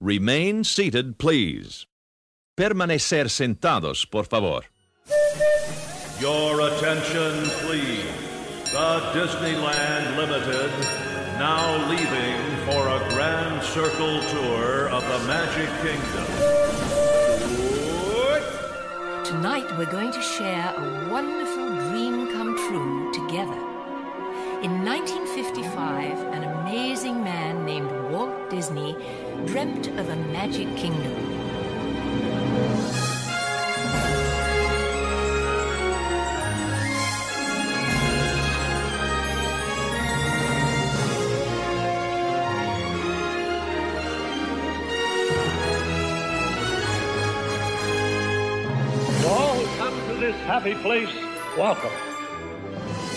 Remain seated, please. Permanecer sentados, por favor. Your attention, please. The Disneyland Limited now leaving for a grand circle tour of the Magic Kingdom. Tonight we're going to share a wonderful dream come true together. In 1955, an amazing man named Walt Disney dreamt of a magic kingdom. All come to this happy place, welcome.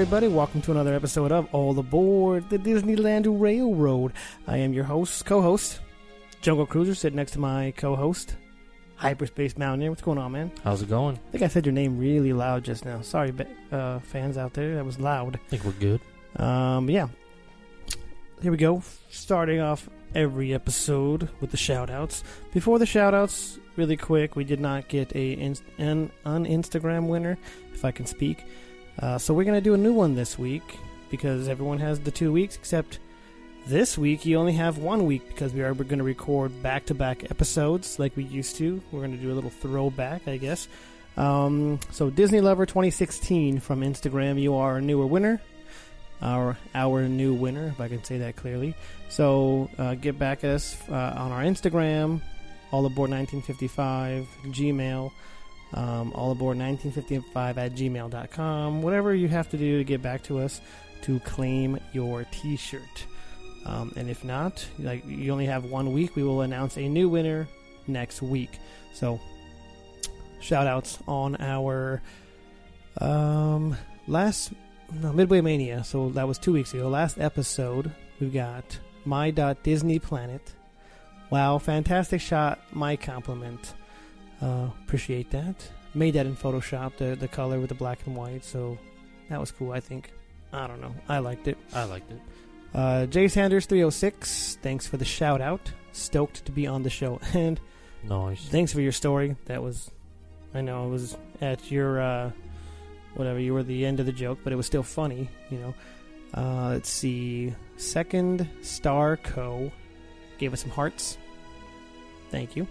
Everybody, welcome to another episode of All Aboard the Disneyland Railroad. I am your host, co host, Jungle Cruiser, sitting next to my co host, Hyperspace Mountaineer. What's going on, man? How's it going? I think I said your name really loud just now. Sorry, uh, fans out there, that was loud. I think we're good. Um, yeah. Here we go. Starting off every episode with the shout outs. Before the shout outs, really quick, we did not get a an, an Instagram winner, if I can speak. Uh, so we're going to do a new one this week because everyone has the two weeks, except this week you only have one week because we are going to record back to back episodes like we used to. We're going to do a little throwback, I guess. Um, so Disney Lover 2016 from Instagram, you are a newer winner our our new winner, if I can say that clearly. So uh, get back at us uh, on our Instagram, all aboard 1955, Gmail, um, all aboard 1955 at gmail.com. Whatever you have to do to get back to us to claim your T-shirt. Um, and if not, like you only have one week, we will announce a new winner next week. So shout outs on our um, last no, Midway Mania. So that was two weeks ago. Last episode, we've got My Disney Planet. Wow, fantastic shot. My compliment. Uh, appreciate that. Made that in Photoshop, the the color with the black and white. So that was cool. I think. I don't know. I liked it. I liked it. Uh, Jay Sanders 306. Thanks for the shout out. Stoked to be on the show. And Nice. thanks for your story. That was, I know it was at your, uh, whatever, you were the end of the joke, but it was still funny, you know. Uh, let's see. Second Star Co. gave us some hearts. Thank you.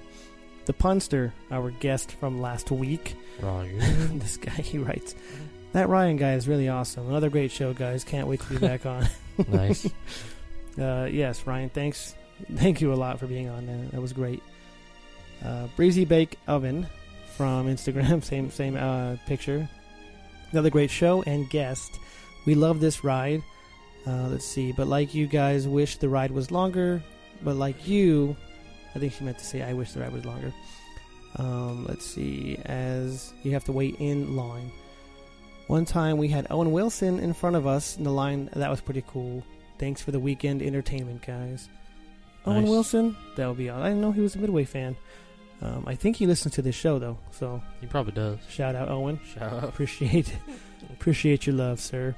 The Punster, our guest from last week. Ryan. this guy, he writes, That Ryan guy is really awesome. Another great show, guys. Can't wait to be back on. nice. Uh, yes, Ryan, thanks. Thank you a lot for being on. That, that was great. Uh, Breezy Bake Oven from Instagram, same same uh, picture. Another great show and guest. We love this ride. Uh, let's see, but like you guys, wish the ride was longer. But like you, I think she meant to say, I wish the ride was longer. Um, let's see, as you have to wait in line. One time we had Owen Wilson in front of us in the line. That was pretty cool. Thanks for the weekend entertainment, guys. Owen Wilson, that would be all. I didn't know he was a Midway fan. Um, I think he listens to this show though, so he probably does. shout out Owen. Shout out. Appreciate appreciate your love, sir.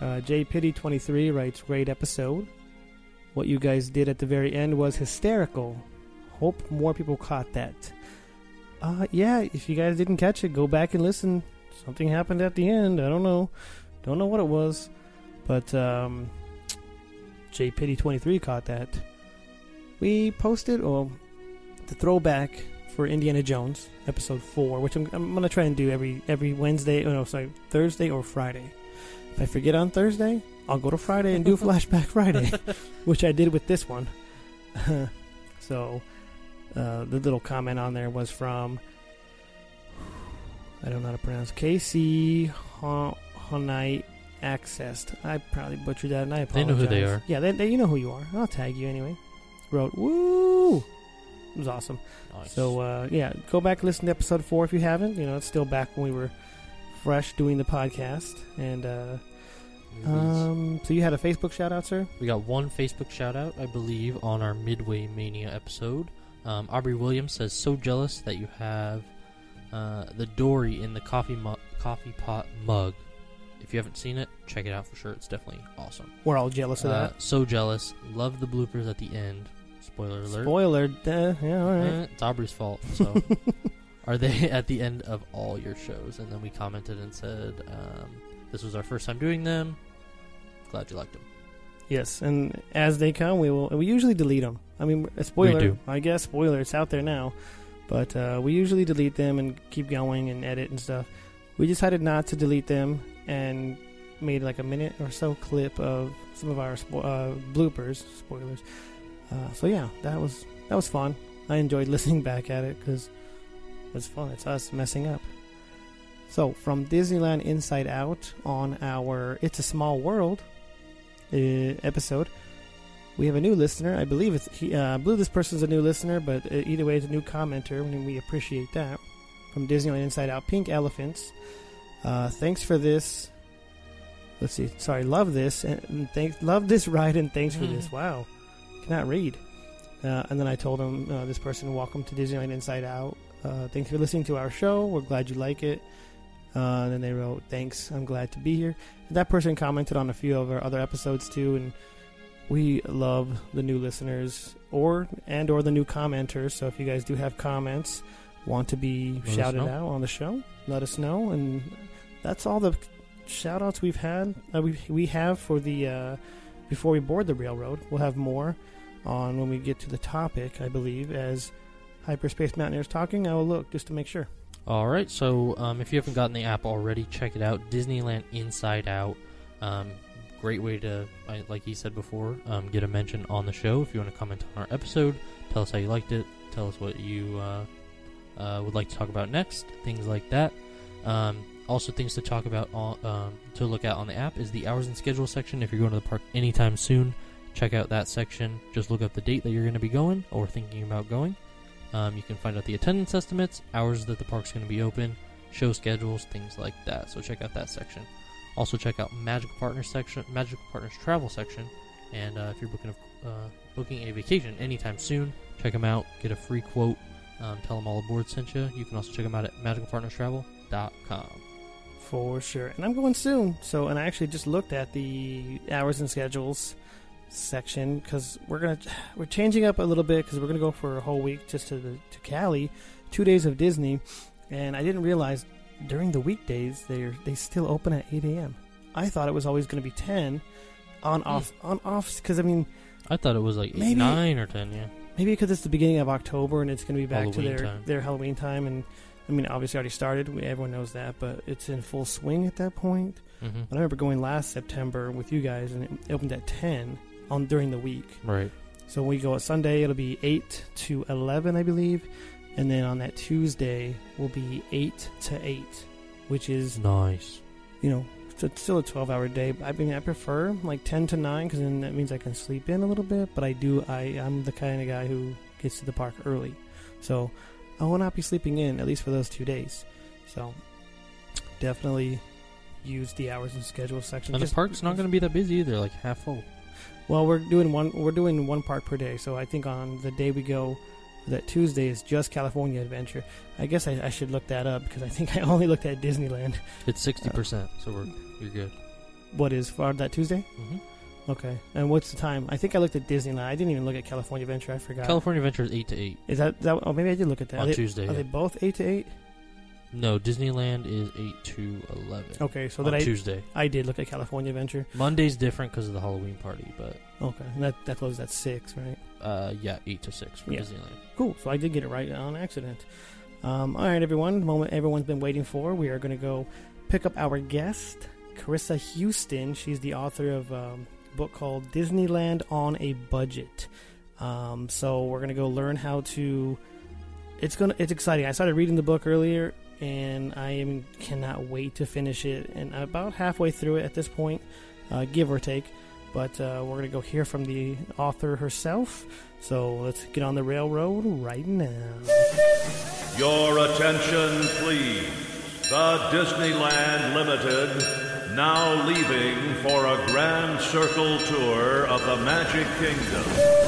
Uh, J Pity twenty three writes, "Great episode. What you guys did at the very end was hysterical. Hope more people caught that. Uh, yeah. If you guys didn't catch it, go back and listen. Something happened at the end. I don't know. Don't know what it was, but um, J Pity twenty three caught that. We posted or the throwback for Indiana Jones episode four, which I'm, I'm gonna try and do every every Wednesday. Oh no, sorry, Thursday or Friday. If I forget on Thursday, I'll go to Friday and do Flashback Friday, which I did with this one. so uh, the little comment on there was from I don't know how to pronounce Casey Honite Accessed. I probably butchered that, and I apologize. They know who they are. Yeah, they, they, you know who you are. I'll tag you anyway. Wrote woo. It was awesome. Nice. So uh, yeah, go back and listen to episode four if you haven't. You know, it's still back when we were fresh doing the podcast. And uh, um, so you had a Facebook shout out, sir? we got one Facebook shout out, I believe, on our Midway Mania episode. Um, Aubrey Williams says, "So jealous that you have uh, the Dory in the coffee mu- coffee pot mug. If you haven't seen it, check it out for sure. It's definitely awesome. We're all jealous of Uh, that. so jealous. Love the bloopers at the end. Spoiler alert. Spoiler. Uh, yeah, all right. Eh, it's Aubrey's fault. So, are they at the end of all your shows? And then we commented and said, um, "This was our first time doing them. Glad you liked them." Yes, and as they come, we will. We usually delete them. I mean, a spoiler. do. I guess spoiler. It's out there now, but uh, we usually delete them and keep going and edit and stuff. We decided not to delete them and made like a minute or so clip of some of our spo- uh, bloopers, spoilers. Uh, so yeah, that was that was fun. I enjoyed listening back at it because it's fun. It's us messing up. So from Disneyland Inside Out on our "It's a Small World" uh, episode, we have a new listener. I believe it's he. Uh, I believe this person's a new listener, but uh, either way, it's a new commenter, and we appreciate that. From Disneyland Inside Out, Pink Elephants. Uh, thanks for this. Let's see. Sorry, love this and thanks. Love this ride and thanks for this. Wow, cannot read. Uh, and then I told him, uh, this person, welcome to Disneyland Inside Out. Uh, thanks for listening to our show. We're glad you like it. Uh, and then they wrote, thanks. I'm glad to be here. And that person commented on a few of our other episodes too, and we love the new listeners or and or the new commenters. So if you guys do have comments, want to be Let shouted out on the show, let us know. And that's all the shout outs we've had. Uh, we we have for the uh, before we board the railroad. We'll have more on when we get to the topic. I believe as Hyperspace Mountaineers talking. I will look just to make sure. All right. So, um, if you haven't gotten the app already, check it out. Disneyland Inside Out. Um, great way to, like he said before, um, get a mention on the show. If you want to comment on our episode, tell us how you liked it. Tell us what you uh, uh, would like to talk about next. Things like that. Um, also, things to talk about um, to look at on the app is the hours and schedule section. If you're going to the park anytime soon, check out that section. Just look up the date that you're going to be going or thinking about going. Um, you can find out the attendance estimates, hours that the park's going to be open, show schedules, things like that. So check out that section. Also check out Magical Partners section, Magical Partners travel section, and uh, if you're booking a, uh, booking a vacation anytime soon, check them out. Get a free quote. Um, tell them all aboard sent you. You can also check them out at magicalpartnerstravel.com. For sure. And I'm going soon. So, and I actually just looked at the hours and schedules section because we're gonna we're changing up a little bit because we're gonna go for a whole week just to the to Cali, two days of Disney, and I didn't realize during the weekdays they they still open at 8 a.m. I thought it was always going to be 10 on off on off because I mean I thought it was like Maybe- nine or ten. Yeah. maybe because it's the beginning of October and it's going to be back to their time. their Halloween time and I mean obviously already started we, everyone knows that but it's in full swing at that point. hmm I remember going last September with you guys, and it opened at ten on during the week. Right. So when we go at Sunday, it'll be eight to eleven, I believe, and then on that Tuesday will be eight to eight, which is Nice. you know it's still a twelve-hour day. I mean, I prefer like ten to nine because then that means I can sleep in a little bit. But I do, I I'm the kind of guy who gets to the park early, so I will not be sleeping in at least for those two days. So definitely use the hours and schedule section. And the park's not going to be that busy either. Like half full. Well, we're doing one. We're doing one park per day. So I think on the day we go, that Tuesday is just California Adventure. I guess I, I should look that up because I think I only looked at Disneyland. It's sixty percent, so we're you're good. What is for that Tuesday? hmm Okay. And what's the time? I think I looked at Disneyland. I didn't even look at California Adventure. I forgot. California Adventure is eight to eight is that that? Oh, maybe I did look at that. on Are they, Tuesday. are they both eight to eight? No, Disneyland is eight to eleven. Okay, so on that I Tuesday. I did look at California Adventure. Monday's different because of the Halloween party, but Okay, and that that closes at six, right? Uh, yeah, eight to six for Yeah. Disneyland. Cool. So I did get it right on accident. Um, all right, everyone. The moment everyone's been waiting for. We are going to go pick up our guest, Carissa Houston. She's the author of um, a book called Disneyland on a Budget. Um, so we're going to go learn how to. It's gonna. It's exciting. I started reading the book earlier, and I am cannot wait to finish it. And I'm about halfway through it at this point, uh, give or take. But uh, we're going to go hear from the author herself. So let's get on the railroad right now. Your attention, please. The Disneyland Limited now leaving for a grand circle tour of the Magic Kingdom.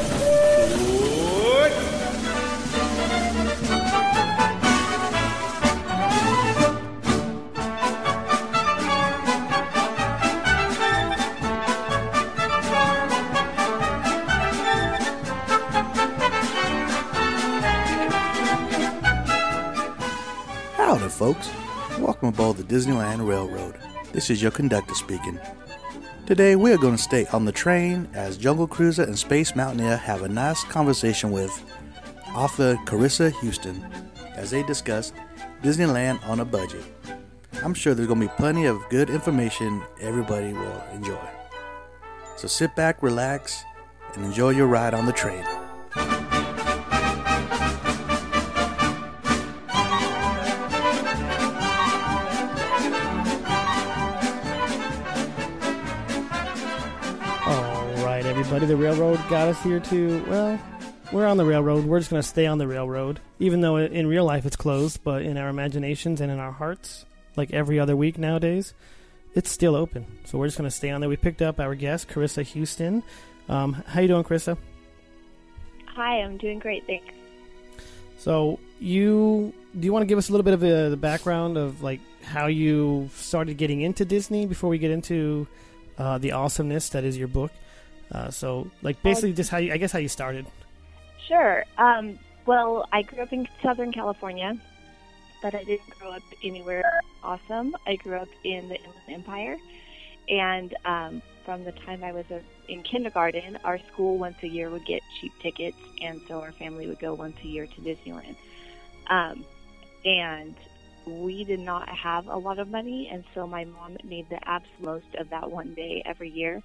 Folks. Welcome aboard the Disneyland Railroad. This is your conductor speaking. Today, we are going to stay on the train as Jungle Cruiser and Space Mountaineer have a nice conversation with author Carissa Houston as they discuss Disneyland on a budget. I'm sure there's going to be plenty of good information everybody will enjoy. So sit back, relax, and enjoy your ride on the train. Everybody. The railroad got us here to, well, we're on the railroad. We're just going to stay on the railroad, even though in real life it's closed, but in our imaginations and in our hearts, like every other week nowadays, it's still open. So we're just going to stay on there. We picked up our guest, Carissa Houston. Um, how you doing, Carissa? Hi, I'm doing great, thanks. So you do you want to give us a little bit of a, the background of like how you started getting into Disney before we get into uh, the awesomeness that is your book? Uh, so like basically just how you, I guess how you started. Sure. Um, well, I grew up in Southern California, but I didn't grow up anywhere awesome. I grew up in the Inland Empire, and um, from the time I was a, in kindergarten, our school once a year would get cheap tickets, and so our family would go once a year to Disneyland. Um, and we did not have a lot of money, and so my mom made the absolute most of that one day every year.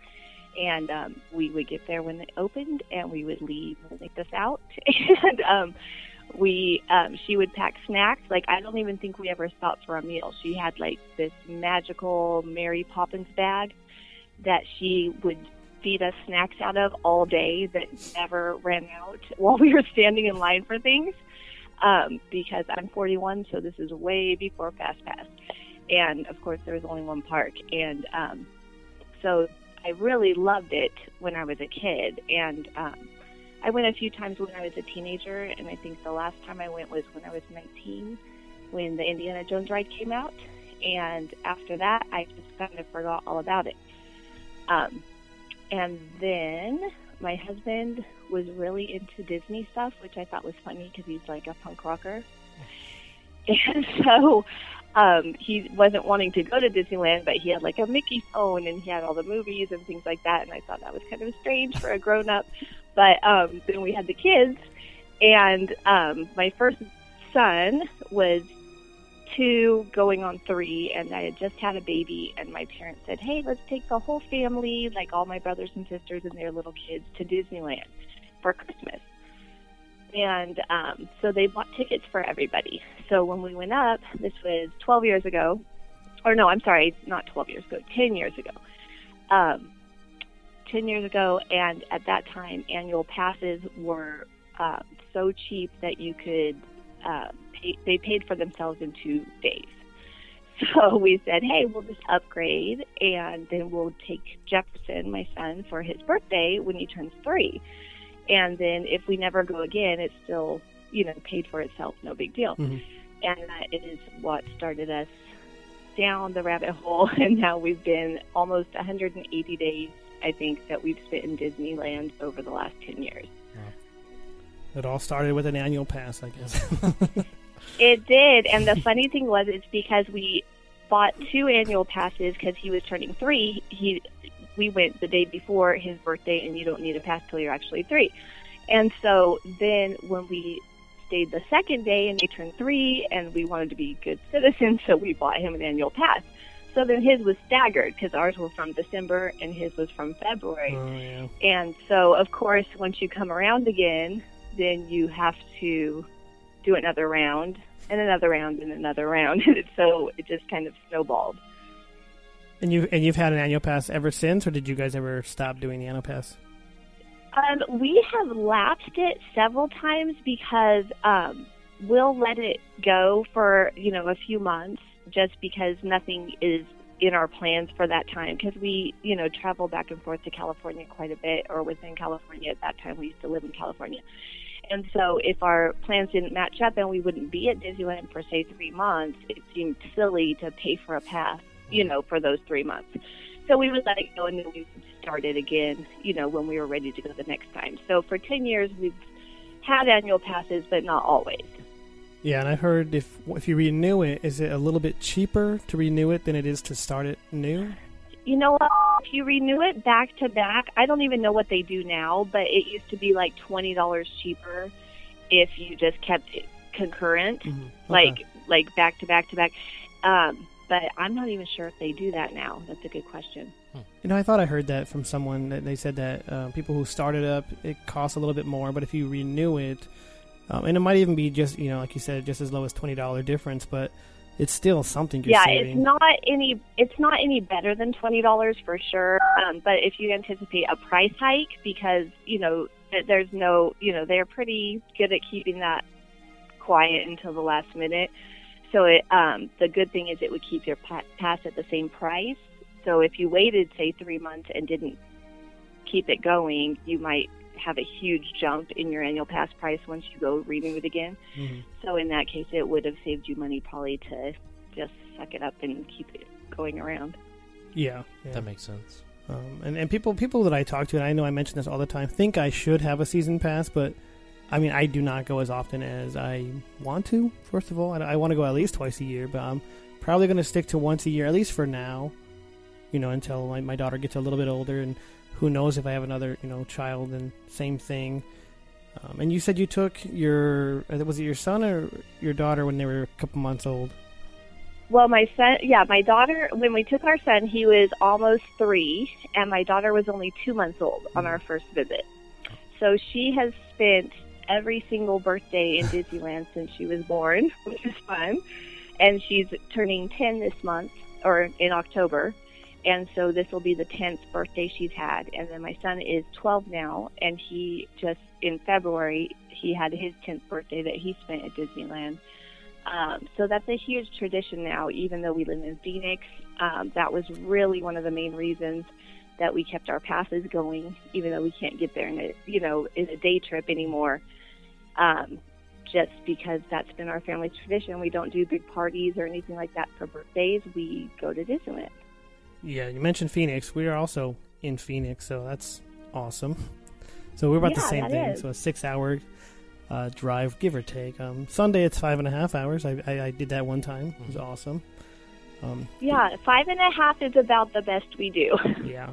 And um, we would get there when it opened, and we would leave when they us out. and um, we, um, she would pack snacks. Like I don't even think we ever stopped for a meal. She had like this magical Mary Poppins bag that she would feed us snacks out of all day that never ran out while we were standing in line for things um, because I'm 41, so this is way before Fast Pass. And of course, there was only one park. And um, so I really loved it when I was a kid. And um, I went a few times when I was a teenager. And I think the last time I went was when I was 19, when the Indiana Jones ride came out. And after that, I just kind of forgot all about it. Um, and then my husband was really into Disney stuff, which I thought was funny because he's like a punk rocker. And so um, he wasn't wanting to go to Disneyland, but he had like a Mickey phone and he had all the movies and things like that. And I thought that was kind of strange for a grown up. But um, then we had the kids, and um, my first son was two going on three and I had just had a baby and my parents said, Hey, let's take the whole family, like all my brothers and sisters and their little kids to Disneyland for Christmas. And um, so they bought tickets for everybody. So when we went up, this was 12 years ago, or no, I'm sorry, not 12 years ago, 10 years ago. Um, 10 years ago, and at that time, annual passes were uh, so cheap that you could uh, pay, they paid for themselves in two days. So we said, hey, we'll just upgrade, and then we'll take Jefferson, my son, for his birthday when he turns three. And then if we never go again, it's still, you know, paid for itself, no big deal. Mhm. And that is what started us down the rabbit hole. And now we've been almost 180 days, I think, that we've spent in Disneyland over the last 10 years. It all started with an annual pass, I guess. It did, and the funny thing was, it's because we bought two annual passes because he was turning three. He, we went the day before his birthday, and you don't need a pass till you're actually three. And so then when we stayed the second day, and he turned three, and we wanted to be good citizens, so we bought him an annual pass. So then his was staggered because ours were from December and his was from February. oh yeah. And so, of course, once you come around again, then you have to do another round and another round and another round. And so it just kind of snowballed. And you and you've had an annual pass ever since, or did you guys ever stop doing the annual pass? Um, we have lapsed it several times because um, we'll let it go for you know a few months just because nothing is in our plans for that time. Because we you know travel back and forth to California quite a bit or within California at that time. We used to live in California. And so if our plans didn't match up and we wouldn't be at Disneyland for say three months it seemed silly to pay for a pass you know for those three months so we would let it go and then we would start it again you know when we were ready to go the next time so for 10 years we've had annual passes but not always Yeah, and I heard if if you renew it, is it a little bit cheaper to renew it than it is to start it new? You know what? If you renew it back to back, I don't even know what they do now, but it used to be like twenty dollars cheaper if you just kept it concurrent, Mhm. like like back to back to back. Um, but I'm not even sure if they do that now. That's a good question. You know, I thought I heard that from someone that they said that uh, people who started up, it costs a little bit more, but if you renew it, um, and it might even be just you know, like you said, just as low as twenty dollar difference, but it's still something you're yeah, saving. it's not any it's not any better than twenty dollars for sure. Um, but if you anticipate a price hike, because you know there's no you know they're pretty good at keeping that quiet until the last minute. So it um, the good thing is it would keep your pass at the same price. So if you waited say three months and didn't keep it going, you might have a huge jump in your annual pass price once you go renew it again. Mhm. So in that case, it would have saved you money probably to just suck it up and keep it going around. Yeah, yeah. That makes sense. Um, and, and people people that I talk to, and I know I mention this all the time, think I should have a season pass, but I mean, I do not go as often as I want to. First of all, I, I want to go at least twice a year, but I'm probably going to stick to once a year, at least for now. You know, until my, my daughter gets a little bit older, and who knows if I have another you know child, and same thing. Um, and you said you took your uh, was it your son or your daughter when they were a couple months old? Well, my son, yeah, my daughter, when we took our son, he was almost three, and my daughter was only two months old on our first visit. So she has spent every single birthday in Disneyland since she was born, which is fun. And she's turning 10 this month, or in October. And so this will be the 10th birthday she's had. And then my son is 12 now, and he just, in February, he had his 10th birthday that he spent at Disneyland. Um, so that's a huge tradition now, even though we live in Phoenix. Um, that was really one of the main reasons that we kept our passes going, even though we can't get there in a you know in a day trip anymore. Um, just because that's been our family's tradition. We don't do big parties or anything like that for birthdays. We go to Disneyland. Yeah, you mentioned Phoenix. We are also in Phoenix, so that's awesome. So we're about the same thing. is. So a six-hour uh, drive, give or take. Um, Sunday it's five and a half hours. I, I, I did that one time. It was awesome. Um, Yeah, five and a half is about the best we do. yeah.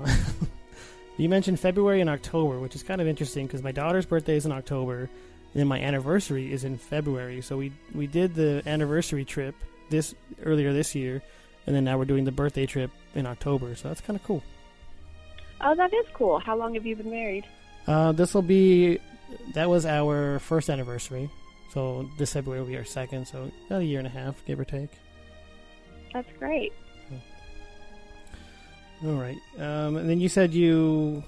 you mentioned February and October, which is kind of interesting because my daughter's birthday is in October, and then my anniversary is in February. So we we did the anniversary trip this earlier this year, and then now we're doing the birthday trip in October. So that's kind of cool. oh, that is cool. How long have you been married? Uh, this will be that was our first anniversary. So this February will be our second. So about a year and a half, give or take. That's great. All right. Um, and then you said you.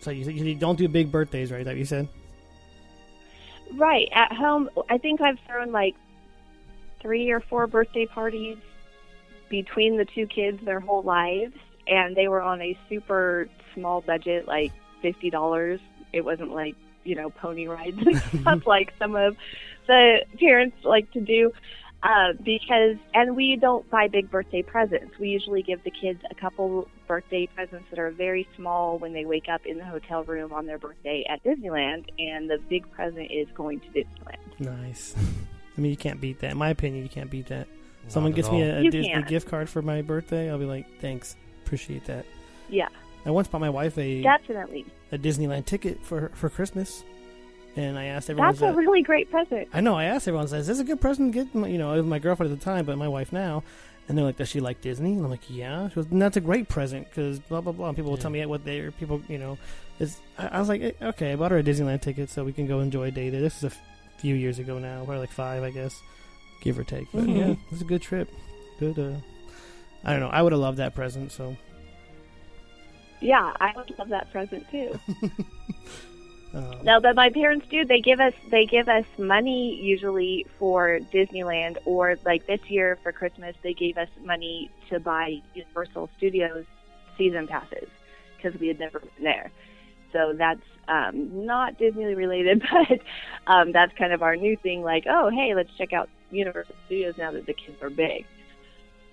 So you said you don't do big birthdays, right? That you said. Right. At home, I think I've thrown like three or four birthday parties between the two kids their whole lives, and they were on a super small budget, like $50. It wasn't like, you know, pony rides and stuff like some of the parents like to do. Uh, because, and we don't buy big birthday presents. We usually give the kids a couple birthday presents that are very small when they wake up in the hotel room on their birthday at Disneyland, and the big present is going to Disneyland. Nice. I mean, you can't beat that. In my opinion, you can't beat that. Someone gets at me a, a Disney can't. gift card for my birthday. I'll be like, thanks, appreciate that. Yeah, I once bought my wife a definitely. a Disneyland ticket for for Christmas, and I asked everyone. That's a really great present. I know. I asked everyone. Says, "Is this a good present to get?" My, you know, it was my girlfriend at the time, but my wife now. And they're like, "Does she like Disney?" And I'm like, "Yeah." She goes, "That's a great present because blah blah blah." And people will tell me what they people, you know, is. I, I was like, eh, "Okay, I bought her a Disneyland ticket so we can go enjoy a day there." This is a f- few years ago now, probably like five, I guess, give or take. But Mhm. yeah, it was a good trip. Good. Uh, I don't know. I would have loved that present. So Yeah, I would love that present too. um, No, but my parents do. They give us they give us money usually for Disneyland, or like this year for Christmas, they gave us money to buy Universal Studios season passes because we had never been there. So that's um, not Disney related, but um, that's kind of our new thing. Like, oh, hey, let's check out Universal Studios now that the kids are big.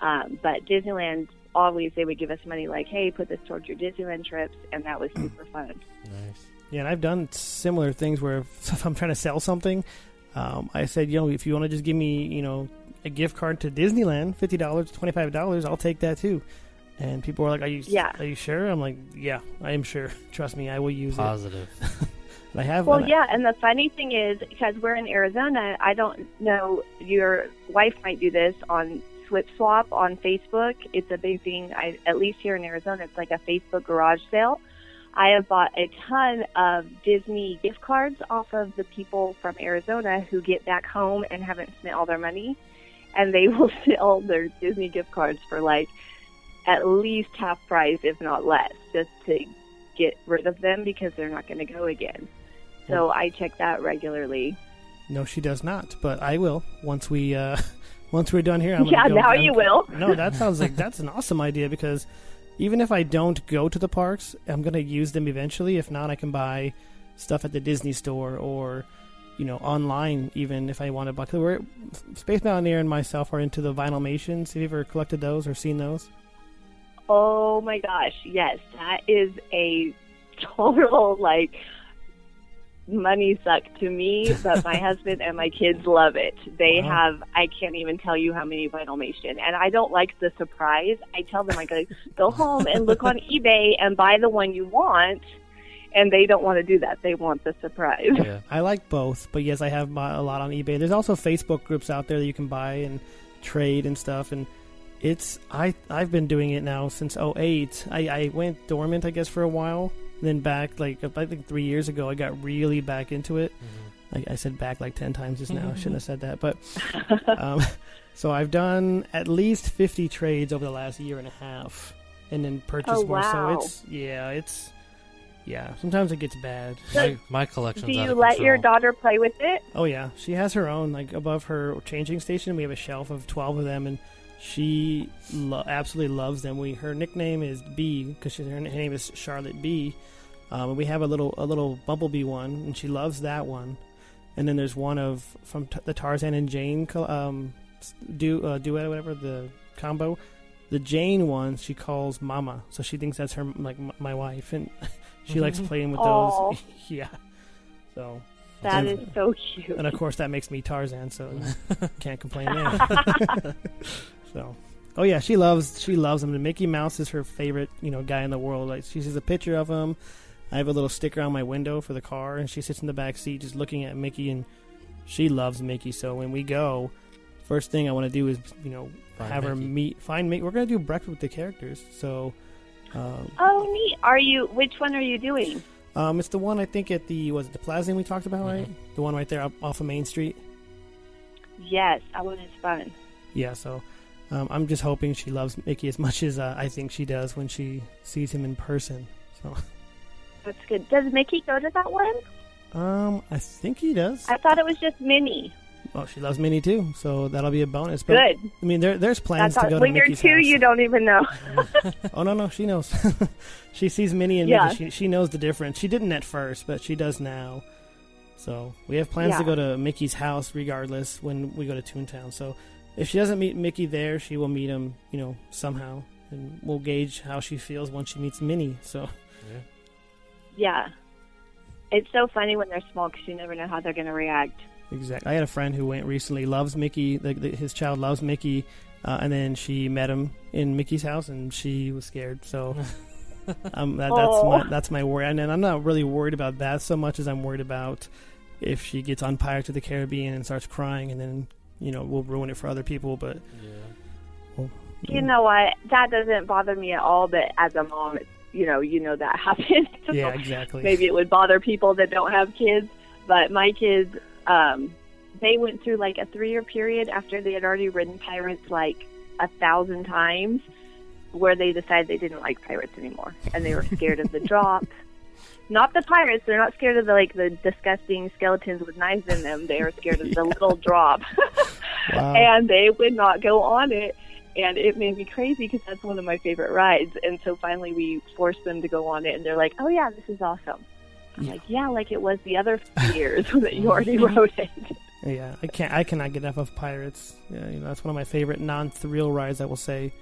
Um, but Disneyland always they would give us money, like, hey, put this towards your Disneyland trips, and that was super fun. Nice. Yeah, and I've done similar things where if, if I'm trying to sell something, um, I said, you know, if you want to just give me, you know, a gift card to Disneyland, fifty dollars, twenty five dollars, I'll take that too. And people are like, "Are you? Yeah. Are you sure?" I'm like, "Yeah, I am sure. Trust me, I will use Positive. it." And I have. Well, and yeah, and the funny thing is, because we're in Arizona, I don't know, your wife might do this on Flip Swap on Facebook. It's a big thing, I, at least here in Arizona, it's like a Facebook garage sale. I have bought a ton of Disney gift cards off of the people from Arizona who get back home and haven't spent all their money, and they will sell their Disney gift cards for like at least half price, if not less, just to get rid of them because they're not going to go again. So I check that regularly. No, she does not. But I will once we uh, once we're done here. I'm Yeah, gonna go, now I'm- you will. No, that sounds like that's an awesome idea because even if I don't go to the parks, I'm gonna use them eventually. If not, I can buy stuff at the Disney store or you know online even if I want to buy. We're Space Mountaineer and myself are into the Vinylmations. Have you ever collected those or seen those? Oh my gosh, yes, that is a total like money suck to me, but my husband and my kids love it. They Wow. have I can't even tell you how many Vinylmation, and I don't like the surprise. I tell them I go go home and look on eBay and buy the one you want, and they don't want to do that. They want the surprise. Yeah. I like both, but yes, I have bought a lot on eBay. There's also Facebook groups out there that you can buy and trade and stuff, and it's I I've been doing it now since 08. I, I went dormant, I guess, for a while. Then back like I think three years ago, I got really back into it. I, I said back like ten times just now. I shouldn't have said that, but um, so I've done at least 50 trades over the last year and a half, and then purchased Oh, more. wow. So it's yeah, it's yeah. Sometimes it gets bad. My, my collection's Do out you of let your daughter play with it? Oh yeah, she has her own like above her changing station. We have a shelf of twelve of them, and she lo- absolutely loves them. We her nickname is B because her, her name is Charlotte B. Um, and we have a little a little bumblebee one, and she loves that one. And then there's one of from t- the Tarzan and Jane um, du- uh, duet or whatever the combo. The Jane one she calls Mama, so she thinks that's her like m- my wife, and she likes playing with those. yeah, so That And- is so cute. and of course, that makes me Tarzan, so can't complain there. So, oh yeah, she loves she loves him. And Mickey Mouse is her favorite, you know, guy in the world. Like she sees a picture of him. I have a little sticker on my window for the car, and she sits in the back seat just looking at Mickey, and she loves Mickey. So when we go, first thing I want to do is you know Find have her meet find Mickey. We're gonna do breakfast with the characters. So. Um, Oh, neat. Are you? Which one are you doing? um, it's the one I think at the was it the Plaza we talked about, right? The one right there up off of Main Street. Yes, that one is fun. yeah, so um, I'm just hoping she loves Mickey as much as uh, I think she does when she sees him in person. So, That's good. Does Mickey go to that one? um, I think he does. I thought it was just Minnie. Well, she loves Minnie too, so that'll be a bonus. But, Good. I mean, there, there's plans That's to go all, when to you're Mickey's two, house. you don't even know. Oh no, no, she knows. she sees Minnie and Yeah. Mickey. She she knows the difference. She didn't at first, but she does now. So we have plans to go to Mickey's house regardless when we go to Toontown. So if she doesn't meet Mickey there, she will meet him, you know, somehow, and we'll gauge how she feels once she meets Minnie. So yeah. It's so funny when they're small because you never know how they're going to react. exactly. I had a friend who went recently. Loves Mickey. The, the, his child loves Mickey. Uh, and then she met him in Mickey's house, and she was scared. So um, that, that's Oh. my that's my worry, and, and I'm not really worried about that so much as I'm worried about if she gets on Pirates of the Caribbean and starts crying, and then you know we'll ruin it for other people. But Yeah. You know what? That doesn't bother me at all, but as a mom, you know, you know that happens. yeah, exactly. Maybe it would bother people that don't have kids, but my kids, um, they went through like a three year period after they had already ridden Pirates like a thousand times where they decided they didn't like pirates anymore and they were scared of the drop. Not the pirates. They're not scared of the like the disgusting skeletons with knives in them. They are scared of the little drop, Wow. and they would not go on it. And it made me crazy because that's one of my favorite rides. And so finally, we forced them to go on it, and they're like, "Oh yeah, this is awesome." I'm Yeah. like, "Yeah, like it was the other years that you already rode it." Yeah, I can't. I cannot get enough of Pirates. Yeah, you know, that's one of my favorite non-thrill rides. I will say.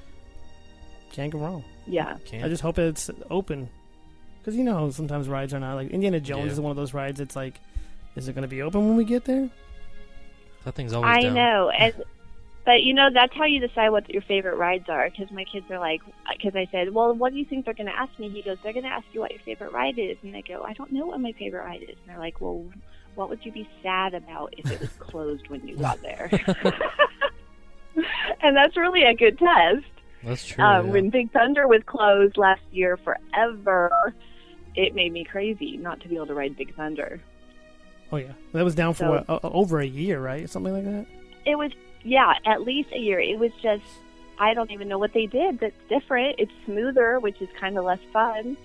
Can't go wrong. Yeah. Can't. I just hope it's open, because you know sometimes rides are not like Indiana Jones Yeah. is one of those rides. It's like, is it going to be open when we get there? that thing's always I down. know, and but you know that's how you decide what your favorite rides are. Because my kids are like, because I said, well, what do you think they're going to ask me? He goes, they're going to ask you what your favorite ride is, and I go, I don't know what my favorite ride is. And they're like, well, what would you be sad about if it was closed when you got there? and that's really a good test. That's true. Um, yeah. When Big Thunder was closed last year forever, it made me crazy not to be able to ride Big Thunder. Oh yeah, that was down for So- what, o- over a year, right? Something like that. It was, yeah, at least a year. It was just, I don't even know what they did that's different. It's smoother, which is kind of less fun.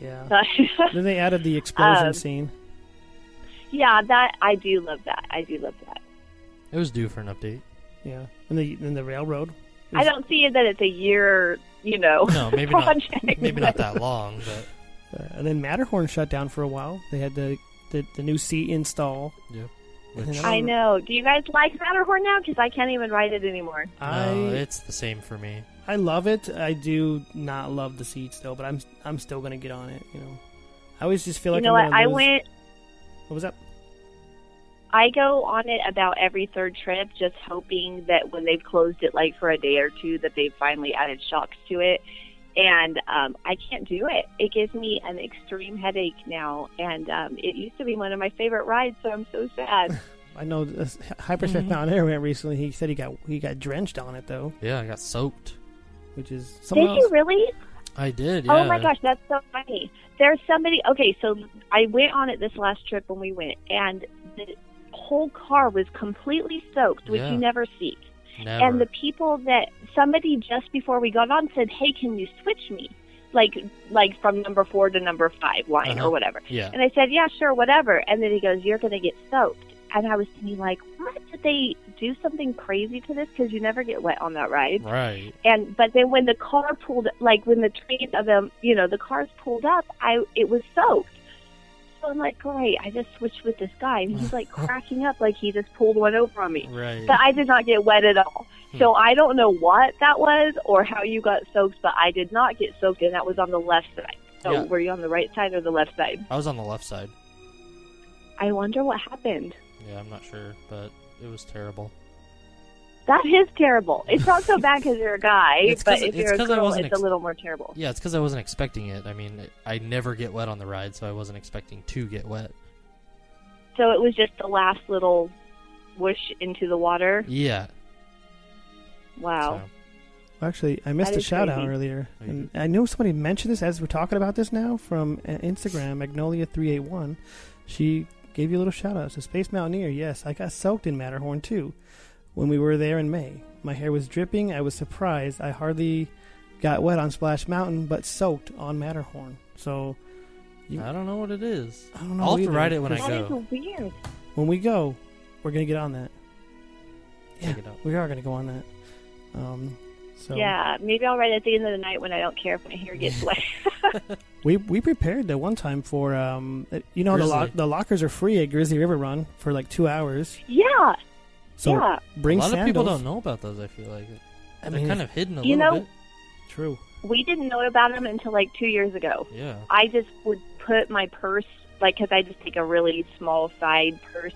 Yeah. But then they added the explosion Um, scene. yeah, that I do love that. I do love that. it was due for an update. Yeah, and the and the railroad. I don't see it that it's a year, you know, No, maybe not. project. Maybe not that long, but Uh, and then Matterhorn shut down for a while. They had the the, the new seat install. yeah. Which, I know. Do you guys like Matterhorn now? Because I can't even ride it anymore. I no, it's the same for me. I love it. I do not love the seats though, but I'm I'm still gonna get on it. You know, I always just feel like you know I'm what? I lose- went. What was that? I go on it about every third trip, just hoping that when they've closed it like for a day or two, that they've finally added shocks to it. And um, I can't do it. It gives me an extreme headache now, and um, it used to be one of my favorite rides. So I'm so sad. I know this Hyperspace Mm-hmm. Mountaineer went recently. He said he got he got drenched on it though, Yeah, I got soaked. which is Did someone you really? I did. Yeah. Oh my gosh, that's so funny. There's somebody. Okay, so I went on it this last trip when we went, and the whole car was completely soaked, which Yeah. you never see. Never. And the people that somebody just before we got on said, "Hey, can you switch me?" Like like from number four to number five line Uh-huh. or whatever. yeah. And I said, "Yeah, sure, whatever." And then he goes, "You're going to get soaked." And I was thinking, like, what did they do something crazy to this? Because you never get wet on that ride. Right. And but then when the car pulled, like when the train of them, you know, the cars pulled up, I it was soaked. So I'm like, great. I just switched with this guy, and he's like cracking up, like he just pulled one over on me. Right. But I did not get wet at all. Hmm. So I don't know what that was or how you got soaked, but I did not get soaked, and that was on the left side. So Yeah. were you on the right side or the left side? I was on the left side. I wonder what happened. Yeah, I'm not sure, but it was terrible. That is terrible. It's not so bad because you're a guy, It's 'cause- but if it's you're a 'cause I girl, wasn't it's ex- a little more terrible. Yeah, it's because I wasn't expecting it. I mean, it- I never get wet on the ride, so I wasn't expecting to get wet. So it was just the last little whoosh into the water. Yeah. Wow. So, Actually, I missed That a is shout out earlier, Oh, you and I know somebody mentioned this as we're talking about this now from uh, Instagram. Magnolia three eight one, she gave you a little shout out. So Space Mountaineer, yes, I got soaked in Matterhorn too, when we were there in May. My hair was dripping. I was surprised. I hardly got wet on Splash Mountain, but soaked on Matterhorn. So You- I don't know what it is. I don't know. I'll have to ride it when I That is go. weird. When we go, we're gonna get on that. Yeah, Check it we are gonna go on that. Um, so Yeah, maybe I'll write at the end of the night when I don't care if my hair gets wet. We we prepared that one time for um you know the Grizzly. lock the lockers are free at Grizzly River Run for like two hours. yeah, So yeah. bring a lot sandals. of people don't know about those. I feel like I they're mean, kind of hidden a little. You little know- bit. true. We didn't know about them until like two years ago. Yeah. I just would put my purse, like, because I just take a really small side purse,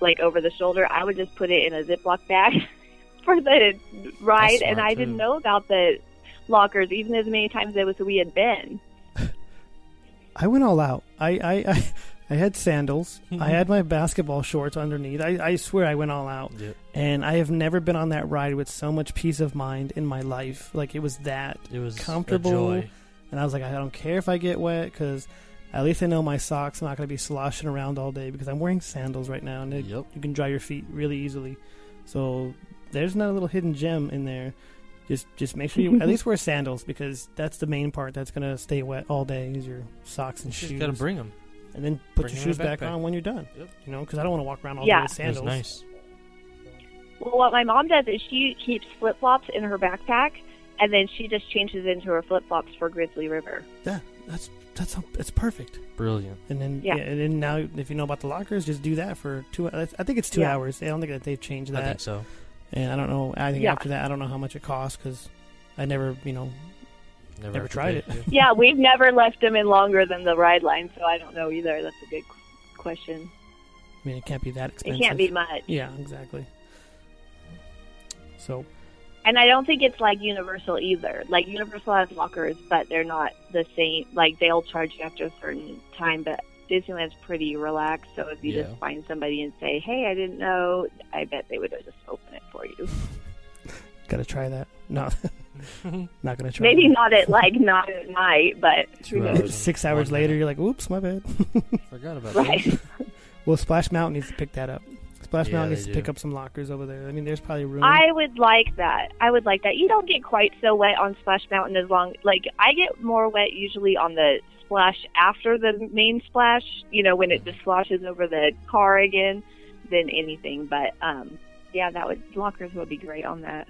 like over the shoulder. I would just put it in a Ziploc bag for the ride, and I too. didn't know about the lockers, even as many times as we had been. I went all out. I I I, I had sandals. Mm-hmm. I had my basketball shorts underneath. I, I swear I went all out. Yep. And I have never been on that ride with so much peace of mind in my life. Like it was that It was comfortable. And I was like, I don't care if I get wet because at least I know my socks are not going to be sloshing around all day because I'm wearing sandals right now and it, Yep. you can dry your feet really easily. So there's not a little hidden gem in there. Just just make sure you at least wear sandals because that's the main part that's gonna stay wet all day. Is your socks and You shoes. just gotta bring them. And then put bring your 'em in shoes back on when you're done. Yep. You know, because I don't want to walk around all Yeah. day with That's sandals. nice. Well, what my mom does is she keeps flip flops in her backpack, and then she just changes into her flip flops for Grizzly River. Yeah, that's that's it's perfect. Brilliant. And then Yeah. and then now if you know about the lockers, just do that for two. I think it's two Yeah. hours. I don't think that they've changed I that. think so. And I don't know. I think Yeah. after that, I don't know how much it costs because I never, you know, Never, Never tried it. Yeah, we've never left them in longer than the ride line, so I don't know either. That's a good question. I mean, it can't be that expensive. It can't be much. Yeah, exactly. So And I don't think it's like Universal either. Like Universal has lockers, but they're not the same. Like they'll charge you after a certain time, but Disneyland's pretty relaxed. So if you Yeah. just find somebody and say, "Hey, I didn't know," I bet they would just open it for you. gotta try that. No, not gonna try. Maybe not at like not at night, but Two hours. knows? Six hours One later, minute. you're like, "Oops, my bad." Forgot about Right. that. well, Splash Mountain needs to pick that up. Splash Mountain they needs to do. pick up some lockers over there. I mean, there's probably room. I would like that. I would like that. You don't get quite so wet on Splash Mountain as long like I get more wet usually on the splash after the main splash, you know, when it just splashes over the car again than anything. But um yeah, that would lockers would be great on that.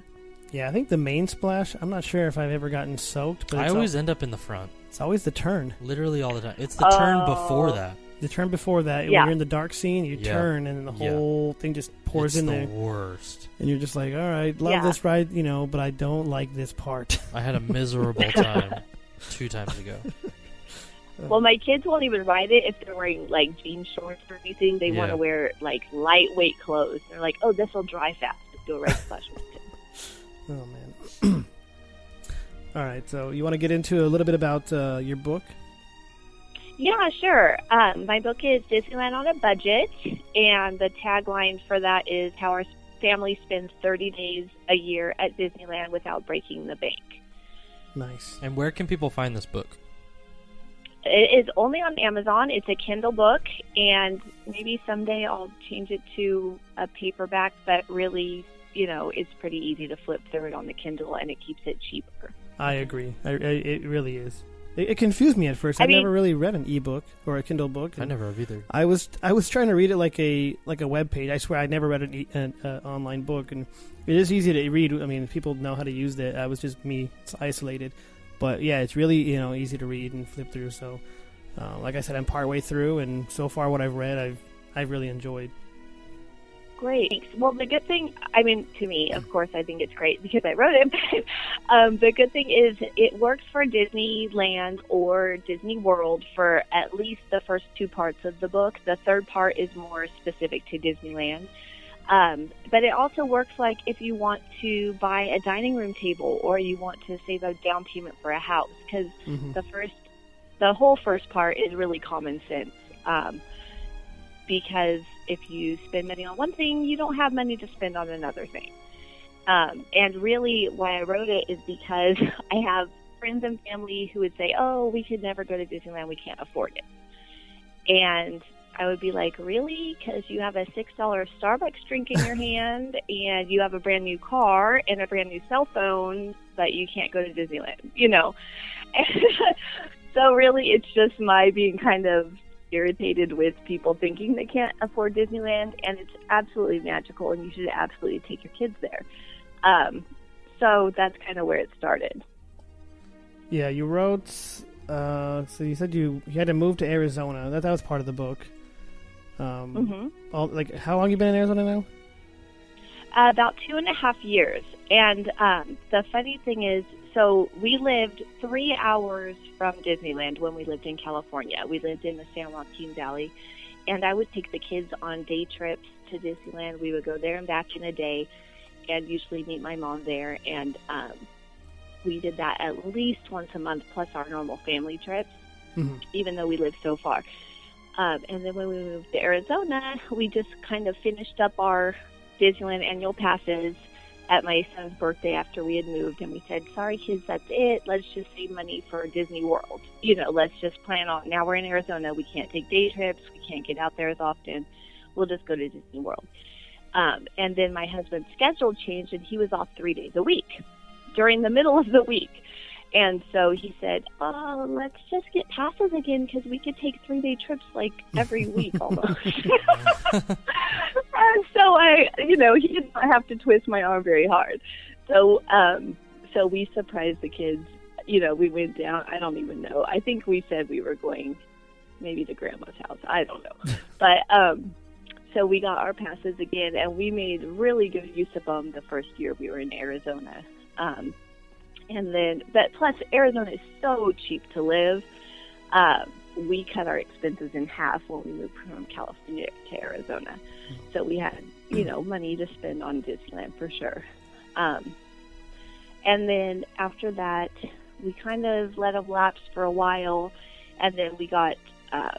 Yeah, I think the main splash. I'm not sure if I've ever gotten soaked, but I always al- end up in the front, it's always the turn. literally all the time. It's the turn oh. before Oh. that. The turn before that, yeah. when you're in the dark scene, you Yeah. turn and the Yeah. whole thing just pours it's in the there, worst. and you're just like, "All right, love Yeah. this ride, you know, but I don't like this part." I had a miserable time two times ago. Uh, well, my kids won't even ride it if they're wearing like jean shorts or anything. They want to wear like lightweight clothes. They're like, "Oh, this will dry fast." Do a ride Splash Mountain. Oh man. All right, so you want to get into a little bit about uh, your book? Yeah, sure. Um, my book is Disneyland on a Budget, and the tagline for that is how our family spends 30 days a year at Disneyland without breaking the bank. Nice. And where can people find this book? It is only on Amazon. It's a Kindle book, and maybe someday I'll change it to a paperback, but really, you know, it's pretty easy to flip through it on the Kindle, and it keeps it cheaper. I agree. I, I, it really is. It, it confused me at first. I I've mean- never really read an ebook or a Kindle book. I never have either. I was I was trying to read it like a like a web page. I swear I never read an, e- an uh, online book, and it is easy to read. I mean, people know how to use it. I was just me it's isolated, but yeah, it's really you know easy to read and flip through. So, uh, like I said, I'm partway through, and so far what I've read, I've I've really enjoyed. Great. Thanks. Well, the good thing, I mean, to me, of course, I think it's great because I wrote it. But um, the good thing is it works for Disneyland or Disney World for at least the first two parts of the book. The third part is more specific to Disneyland. Um, but it also works like if you want to buy a dining room table or you want to save a down payment for a house because hmm the first the whole first part is really common sense um, because if you spend money on one thing you don't have money to spend on another thing. Um, and really why i wrote it is because i have friends and family who would say oh we could never go to disneyland. We can't afford it. And i would be like really? Because you have a six dollar starbucks drink in your hand and you have a brand new car and a brand new cell phone but you can't go to disneyland you know? So really, it's just my being kind of irritated with people thinking they can't afford Disneyland, and it's absolutely magical, and you should absolutely take your kids there. Um, so that's kind of where it started. Yeah, you wrote. Uh, so you said you you had to move to Arizona. That that was part of the book. Um, hmm all, like how long you been in Arizona now? Uh, about two and a half years. And um, the funny thing is, so we lived three hours from Disneyland when we lived in California. We lived in the San Joaquin Valley, and I would take the kids on day trips to Disneyland. We would go there and back in a day, and usually meet my mom there. And um, we did that at least once a month, plus our normal family trips, Mhm. even though we lived so far. Um, and then when we moved to Arizona, we just kind of finished up our Disneyland annual passes at my son's birthday after we had moved, and we said, "Sorry, kids, that's it. Let's just save money for Disney World. You know, let's just plan on. Now we're in Arizona. We can't take day trips. We can't get out there as often. We'll just go to Disney World." Um, and then my husband's schedule changed, and he was off three days a week. during the middle of the week. And so he said, "Oh, let's just get passes again because we could take three day trips like every week almost." and so I, you know, he did not have to twist my arm very hard. So, um, so we surprised the kids. You know, we went down. I don't even know. I think we said we were going maybe to grandma's house. I don't know. but um, so we got our passes again, and we made really good use of them the first year we were in Arizona. Um, and then, but plus Arizona is so cheap to live. Uh, we cut our expenses in half when we moved from California to Arizona. So we had, you know, money to spend on Disneyland for sure. Um, and then after that, we kind of let them lapse for a while, and then we got um,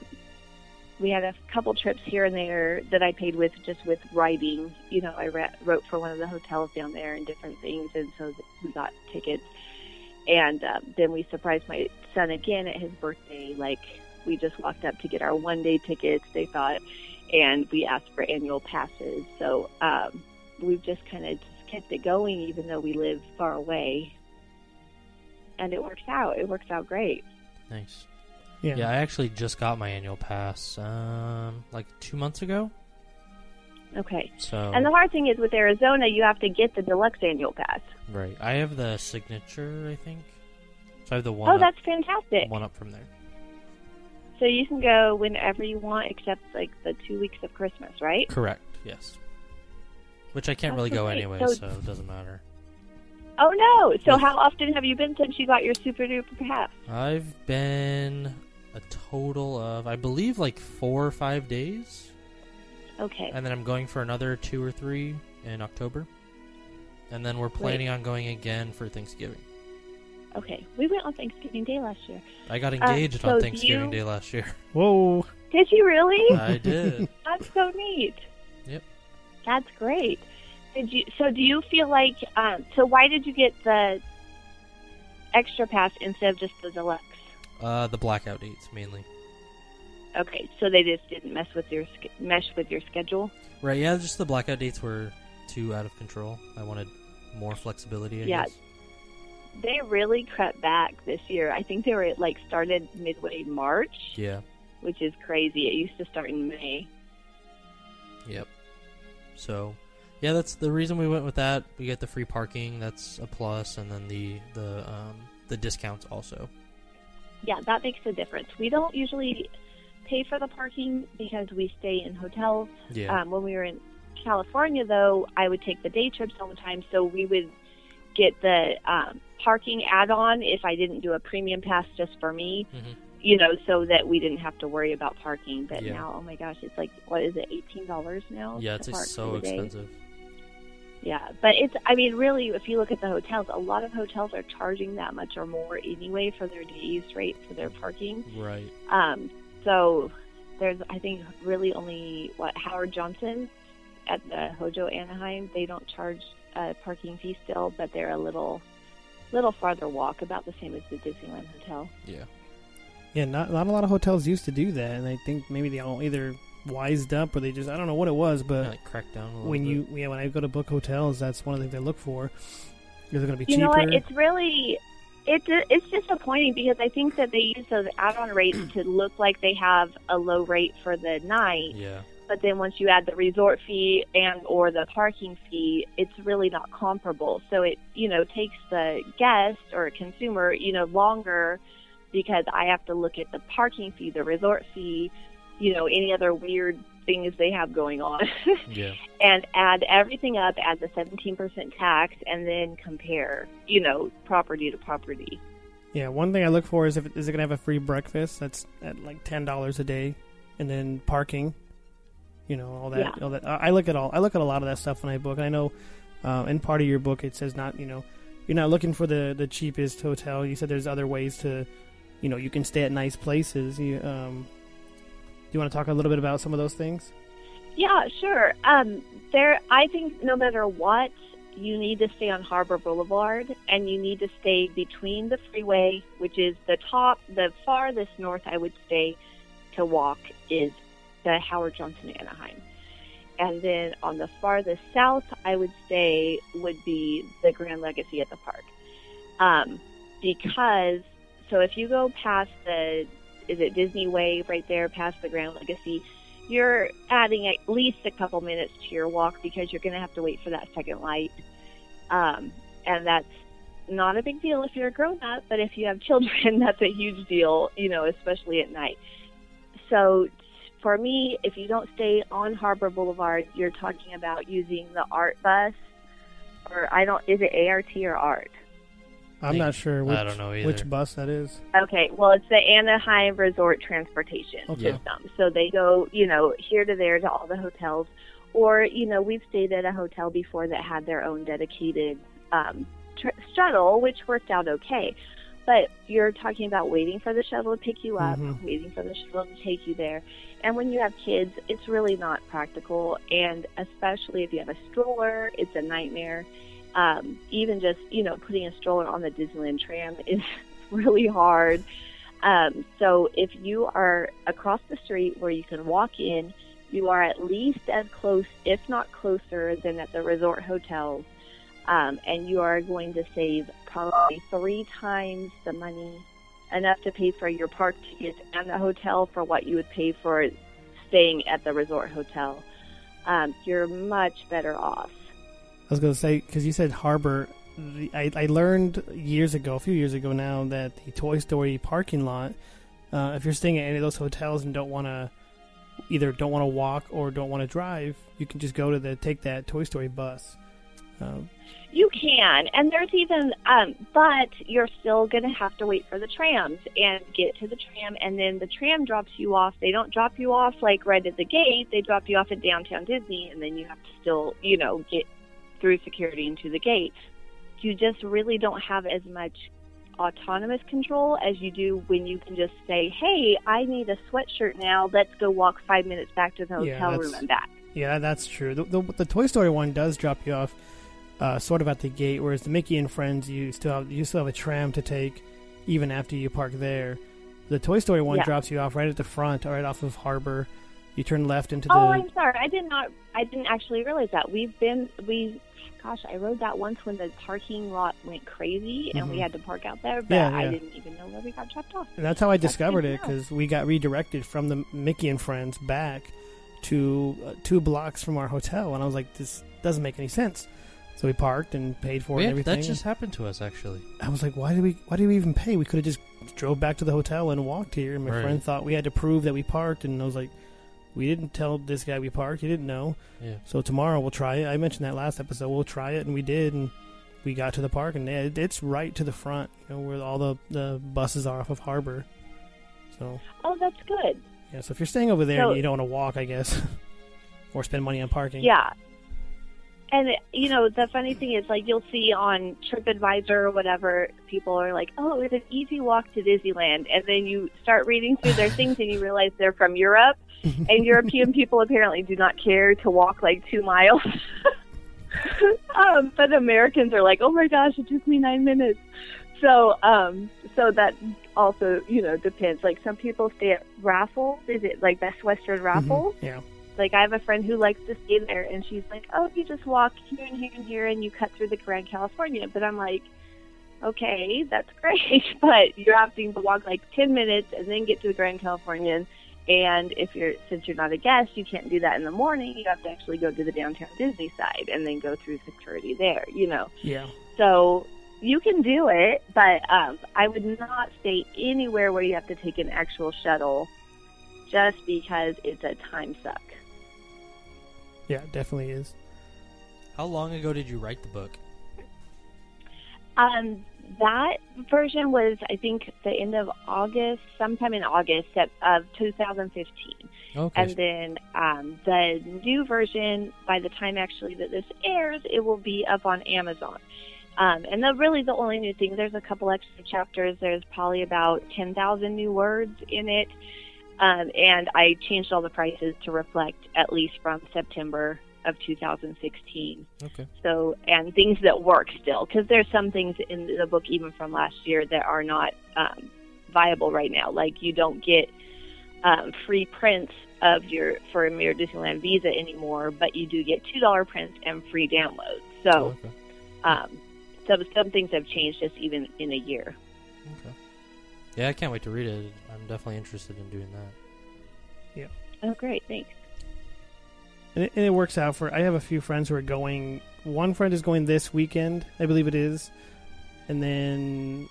we had a couple trips here and there that I paid with just with writing. You know, I re- wrote for one of the hotels down there and different things, and so we got tickets. And um, then we surprised my son again at his birthday. Like we just walked up to get our one day tickets. They thought, and we asked for annual passes. So um, we've just kind of just kept it going, even though we live far away. And it works out. It works out great. Nice. Yeah. Yeah, I actually just got my annual pass, um, like two months ago. Okay. So And the hard thing is with Arizona, you have to get the deluxe annual pass. right, I have the signature, I think. So I have the one. Oh, up, that's fantastic. one up from there. So you can go whenever you want, except like the two weeks of Christmas, right? Correct. Yes. Which I can't That's really go great. anyway, So- so it doesn't matter. Oh no! So how often have you been since you got your super duper pass? I've been a total of, I believe, like four or five days, Okay. and then I'm going for another two or three in October, and then we're planning on going again for Thanksgiving. Okay. We went on Thanksgiving Day last year. I got Uh, engaged so on Thanksgiving you- Day last year. Whoa. Did you really? I did. That's so neat. Yep. That's great. Did you? So do you feel like? Um, so why did you get the extra pass instead of just the deluxe? Uh, the blackout dates mainly. Okay. So they just didn't mess with your mesh with your schedule. Right, yeah, just the blackout dates were too out of control. I wanted more flexibility, I Yeah. guess. They really crept back this year. I think they were like started midway March, Yeah, which is crazy. It used to start in May. yep. So, yeah, that's the reason we went with that. We get the free parking, that's a plus, and then the the um, the discounts also. Yeah, that makes a difference. We don't usually pay for the parking because we stay in hotels. Yeah, Um, when we were in California, though, I would take the day trips all the time, so we would get the um, parking add-on if I didn't do a premium pass just for me. Mhm. You know, so that we didn't have to worry about parking. But Yeah. now, oh my gosh, it's like what is it, eighteen dollars now? yeah, it's so expensive. day? Expensive. Yeah, but it's, I mean, really, if you look at the hotels, a lot of hotels are charging that much or more anyway for their day use rate for their parking. Right. Um, so there's, I think, really only, what, Howard Johnson at the Hojo Anaheim, they don't charge a parking fee still, but they're a little, little farther walk, about the same as the Disneyland Hotel. Yeah. Yeah, not not a lot of hotels used to do that, and I think maybe they all either wised up or they just I don't know what it was, but Kinda like crack down a when bit. you yeah when I go to book hotels, that's one of the things I look for. Is it going to be You cheaper? know what? It's really it's it's disappointing because I think that they use those add-on rates to look like they have a low rate for the night, Yeah. but then once you add the resort fee and or the parking fee, it's really not comparable. So it you know takes the guest or consumer you know longer because I have to look at the parking fee, the resort fee, you know any other weird things they have going on. Yeah. and add everything up, add the 17% tax, and then compare, you know, property to property. Yeah, one thing I look for is if is it going to have a free breakfast? That's at like ten dollars a day, and then parking. You know all that. Yeah. All that. I I look at all. I look at a lot of that stuff when I book. And I know, uh, in part of your book it says not. You know, you're not looking for the the cheapest hotel. You said there's other ways to, you know, you can stay at nice places. You um, do you want to talk a little bit about some of those things? Yeah, sure. Um, there, I think no matter what, you need to stay on Harbor Boulevard, and you need to stay between the freeway, which is the top, the farthest north I would stay to walk is the Howard Johnson Anaheim. And then on the farthest south I would stay would be the Grand Legacy at the park. um, because so if you go past the is it Disney Way right there past the Grand Legacy, you're adding at least a couple minutes to your walk because you're going to have to wait for that second light, um, and that's not a big deal if you're a grown up, but if you have children, that's a huge deal, you know, especially at night. So for me, if you don't stay on Harbor Boulevard, you're talking about using the ART bus, or I don't, is it ART or ART? I'm Think- not sure which, I don't know either. which bus that is. Okay, well, it's the Anaheim Resort Transportation Okay. System. So they go, you know, here to there to all the hotels. Or, you know, we've stayed at a hotel before that had their own dedicated um, tr- shuttle, which worked out okay. But you're talking about waiting for the shuttle to pick you up, Mhm. waiting for the shuttle to take you there. And when you have kids, it's really not practical. And especially if you have a stroller, it's a nightmare. Um, even just, you know, putting a stroller on the Disneyland tram is really hard. Um, so if you are across the street where you can walk in, you are at least as close, if not closer, than at the resort hotels. Um, and you are going to save probably three times the money, enough to pay for your park tickets and the hotel for what you would pay for staying at the resort hotel. Um, you're much better off. I was going to say because you said Harbor. I, I learned years ago, a few years ago now, that the Toy Story parking lot. Uh, if you're staying at any of those hotels and don't want to, either don't want to walk or don't want to drive, you can just go to the take that Toy Story bus. Uh, You can, and there's even, um, but you're still going to have to wait for the trams and get to the tram, and then the tram drops you off. They don't drop you off like right at the gate. They drop you off at downtown Disney, and then you have to still, you know, get through security into the gate. You just really don't have as much autonomous control as you do when you can just say, "Hey, I need a sweatshirt now. Let's go walk five minutes back to the Yeah, hotel room and back." Yeah, that's true. The, the, the Toy Story one does drop you off, uh, sort of at the gate, whereas the Mickey and Friends, you still have you still have a tram to take, even after you park there. The Toy Story one Yeah. drops you off right at the front, right off of Harbor. You turn left into the. Oh, I'm sorry. I did not. I didn't actually realize that. We've been we. Gosh, I rode that once when the parking lot went crazy and we Mhm. had to park out there, but Yeah, I didn't even know where we got dropped off. and that's how I That's discovered it because we got redirected from the Mickey and Friends back to uh, two blocks from our hotel, and I was like, "This doesn't make any sense." So we parked and paid for it Yeah, and everything. that just happened to us actually. I was like, why did we why did we even pay? We could have just drove back to the hotel and walked here. And my Right. friend thought we had to prove that we parked, and I was like, we didn't tell this guy we parked. He didn't know. Yeah. So tomorrow we'll try it. I mentioned that last episode. We'll try it, and we did, and we got to the park, and it, it's right to the front, you know, where all the the buses are off of Harbor. So Oh, that's good. yeah, so if you're staying over there So- and you don't want to walk, I guess, or spend money on parking. Yeah. And you know the funny thing is, like you'll see on TripAdvisor or whatever, people are like, "Oh, it's an easy walk to Disneyland," and then you start reading through their things and you realize they're from Europe, and European people apparently do not care to walk like two miles. um, but Americans are like, "Oh my gosh, it took me nine minutes." So, um, so that also, you know, depends. Like some people stay at Raffles. Is it like Best Western Mhm. Raffles? Yeah. Like I have a friend who likes to stay there, and she's like, "Oh, you just walk here and here and here, and you cut through the Grand California." But I'm like, "Okay, that's great, but you're having to walk like ten minutes and then get to the Grand Californian." And if you're since you're not a guest, you can't do that in the morning. You have to actually go to the downtown Disney side and then go through security there. You know, Yeah. so you can do it, but um, I would not stay anywhere where you have to take an actual shuttle, just because it's a time suck. Yeah, it definitely is. How long ago did you write the book? Um, that version was, I think, the end of August, sometime in August of- of 2015. Okay. And then um, the new version, by the time actually that this airs, it will be up on Amazon. Um, and the, really, the only new thing, there's a couple extra chapters. There's probably about 10,000 new words in it. Um, and I changed all the prices to reflect at least from September of 2016. okay. So, and things that work still, because there's some things in the book, even from last year, that are not um, viable right now. Like you don't get um, free prints of your from your Disneyland Visa anymore, but you do get two dollar prints and free downloads. So, okay. um, some some things have changed just even in a year. Okay. Yeah, I can't wait to read it. I'm definitely interested in doing that. Yeah. Oh, great, thanks. And it, and it works out for. I have a few friends who are going. One friend is going this weekend, I believe it is, and then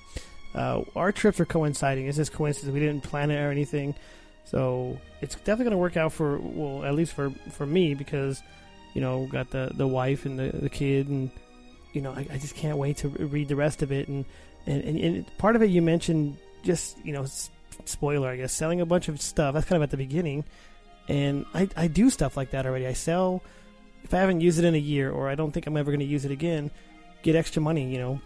uh, our trips are coinciding. It's just coincidence. We didn't plan it or anything, so it's definitely going to work out for well, at least for for me because you know got the the wife and the the kid, and you know I, I just can't wait to read the rest of it. And and, and and part of it you mentioned just you know spoiler I guess selling a bunch of stuff. That's kind of at the beginning and I, I do stuff like that already. I sell if I haven't used it in a year or I don't think I'm ever going to use it again, get extra money, you know,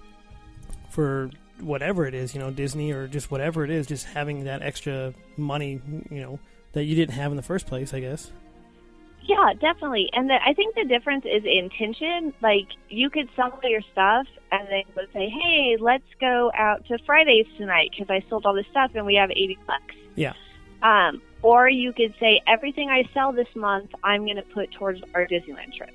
for whatever it is, you know, Disney or just whatever it is, just having that extra money, you know, that you didn't have in the first place, I guess. Yeah, definitely. And the, I think the difference is intention. Like you could sell all your stuff and then would say, "Hey, let's go out to Fridays tonight because I sold all this stuff and we have eighty bucks." Yeah. Um, or you could say, "Everything I sell this month, I'm going to put towards our Disneyland trip."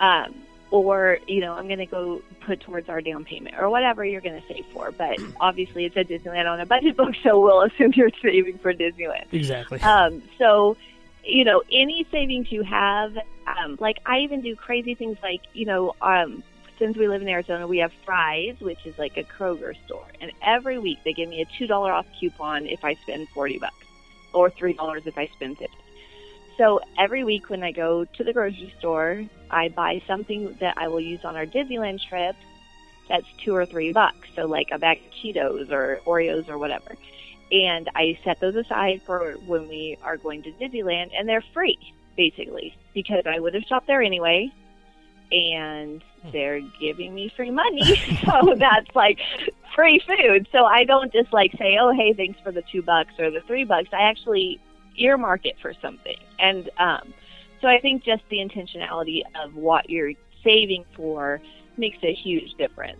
Um, or you know, I'm going to go put towards our down payment or whatever you're going to save for. But obviously, it's a Disneyland on a budget book, so we'll assume you're saving for Disneyland. Exactly. Um, so, you know, any savings you have, um, like I even do crazy things like, you know, um, since we live in Arizona, we have Fry's, which is like a Kroger store, and every week they give me a two dollar off coupon if I spend forty bucks, or three dollars if I spend fifty. So every week when I go to the grocery store, I buy something that I will use on our Disneyland trip. That's two or three bucks. So like a bag of Cheetos or Oreos or whatever and I set those aside for when we are going to Disneyland, and they're free basically because I would have shopped there anyway, and they're giving me free money, so that's like free food. So I don't just like say, "Oh, hey, thanks for the two bucks or the three bucks." I actually earmark it for something, and um, so I think just the intentionality of what you're saving for makes a huge difference.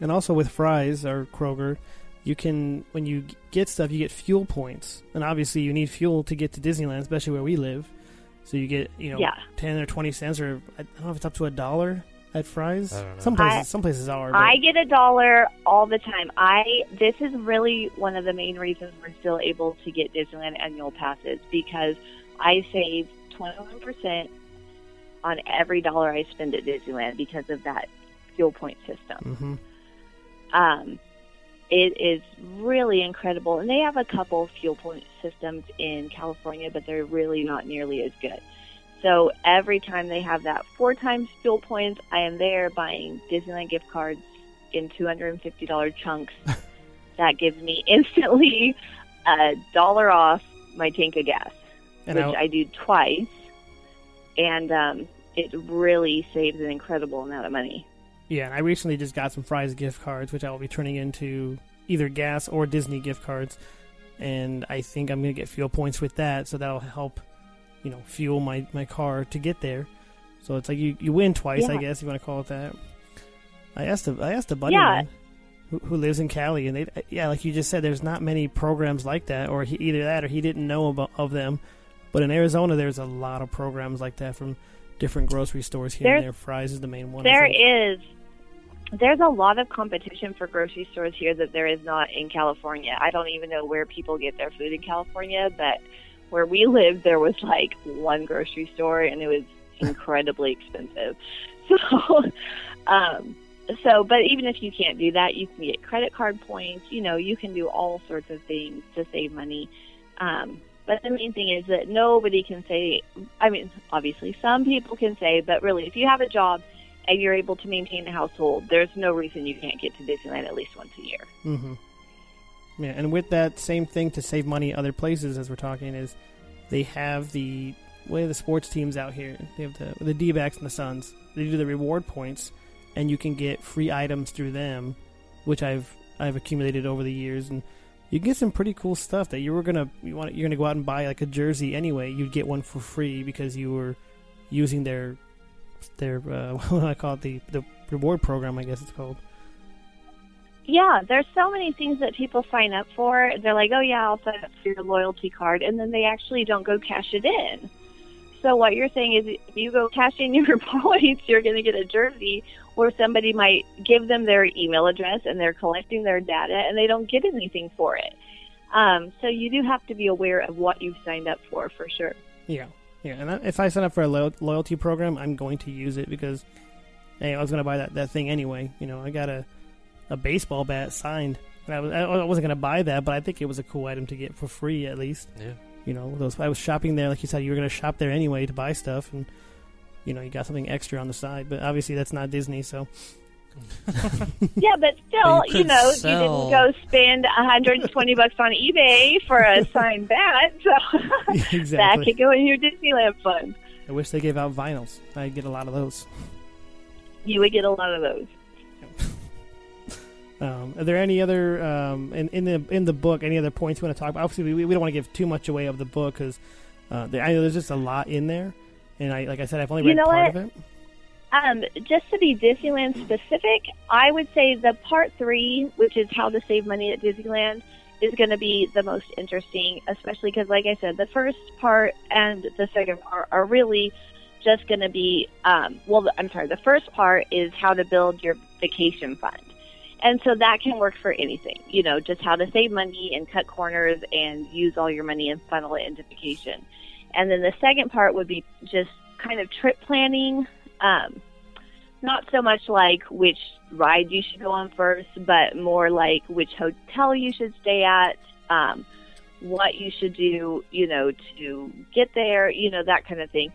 And also with Fry's or Kroger, you can when you get stuff, you get fuel points, and obviously you need fuel to get to Disneyland, especially where we live. So you get you know Yeah. ten or twenty cents, or I don't know if it's up to a dollar at Fry's. I don't know. Some places, I- some places are. But I get a dollar all the time. I this is really one of the main reasons we're still able to get Disneyland annual passes because I save twenty one percent on every dollar I spend at Disneyland because of that fuel point system. hmm Um, it is really incredible, and they have a couple fuel point systems in California, but they're really not nearly as good. So every time they have that four times fuel points, I am there buying Disneyland gift cards in two hundred and fifty dollar chunks. that gives me instantly a dollar off my tank of gas, And which I, I do twice, and um, it really saves an incredible amount of money. Yeah, and I recently just got some Fry's gift cards, which I will be turning into either gas or Disney gift cards, and I think I'm gonna get fuel points with that, so that'll help, you know, fuel my my car to get there. So it's like you, you win twice, I Yeah. guess you want to call it that. I asked a, I asked a buddy Yeah. who, who lives in Cali, and they yeah, like you just said, there's not many programs like that, or he, either that or he didn't know about of them. But in Arizona, there's a lot of programs like that from different grocery stores here and there. Fry's is the main one. There is. There think. is. There's a lot of competition for grocery stores here that there is not in California. I don't even know where people get their food in California, but where we lived, there was like one grocery store, and it was incredibly expensive. So, um, so, but even if you can't do that, you can get credit card points. You know, you can do all sorts of things to save money. Um, but the main thing is that nobody can say. I mean, obviously, some people can say, but really, if you have a job and you're able to maintain the household, there's no reason you can't get to Disneyland at least once a year. Mm-hmm. Yeah, and with that same thing to save money other places, as we're talking, is they have the way the sports teams out here. They have the the D-backs and the Suns. They do the reward points, and you can get free items through them, which I've I've accumulated over the years, and you get some pretty cool stuff that you were gonna you want you're gonna go out and buy like a jersey anyway. You'd get one for free because you were using their their uh, what do I call it the the reward program. I guess it's called. Yeah, there's so many things that people sign up for. They're like, oh, yeah, I'll sign up for your loyalty card. And then they actually don't go cash it in. So what you're saying is, if you go cash in your points, you're going to get a jersey where somebody might give them their email address and they're collecting their data and they don't get anything for it. Um, so you do have to be aware of what you've signed up for, for sure. Yeah, yeah. And if I sign up for a lo- loyalty program, I'm going to use it because hey, I was going to buy that, that thing anyway. You know, I got a a baseball bat signed, and I was I wasn't going to buy that, but I think it was a cool item to get for free at least. Yeah. You know, those I was shopping there, like you said, you were going to shop there anyway to buy stuff, and you know, you got something extra on the side. But obviously, that's not Disney, so Yeah, but still, you you, know, sell- you didn't go spend 120 bucks on eBay for a signed bat, so that could go in your Disneyland fund. I wish they gave out vinyls. I'd get a lot of those. You would get a lot of those. Um, are there any other um, in, in the in the book? Any other points you want to talk about? Obviously, we, we don't want to give too much away of the book because uh, I know there's just a lot in there, and I like I said, I've only You read part what? of it. Um, just to be Disneyland specific, I would say the part three, which is how to save money at Disneyland, is going to be the most interesting, especially because, like I said, the first part and the second part are really just going to be, um, well, I'm sorry, the first part is how to build your vacation fund. And so that can work for anything, you know, just how to save money and cut corners and use all your money and funnel it into vacation. And then the second part would be just kind of trip planning, um, not so much like which ride you should go on first, but more like which hotel you should stay at, um, what you should do, you know, to get there, you know, that kind of thing.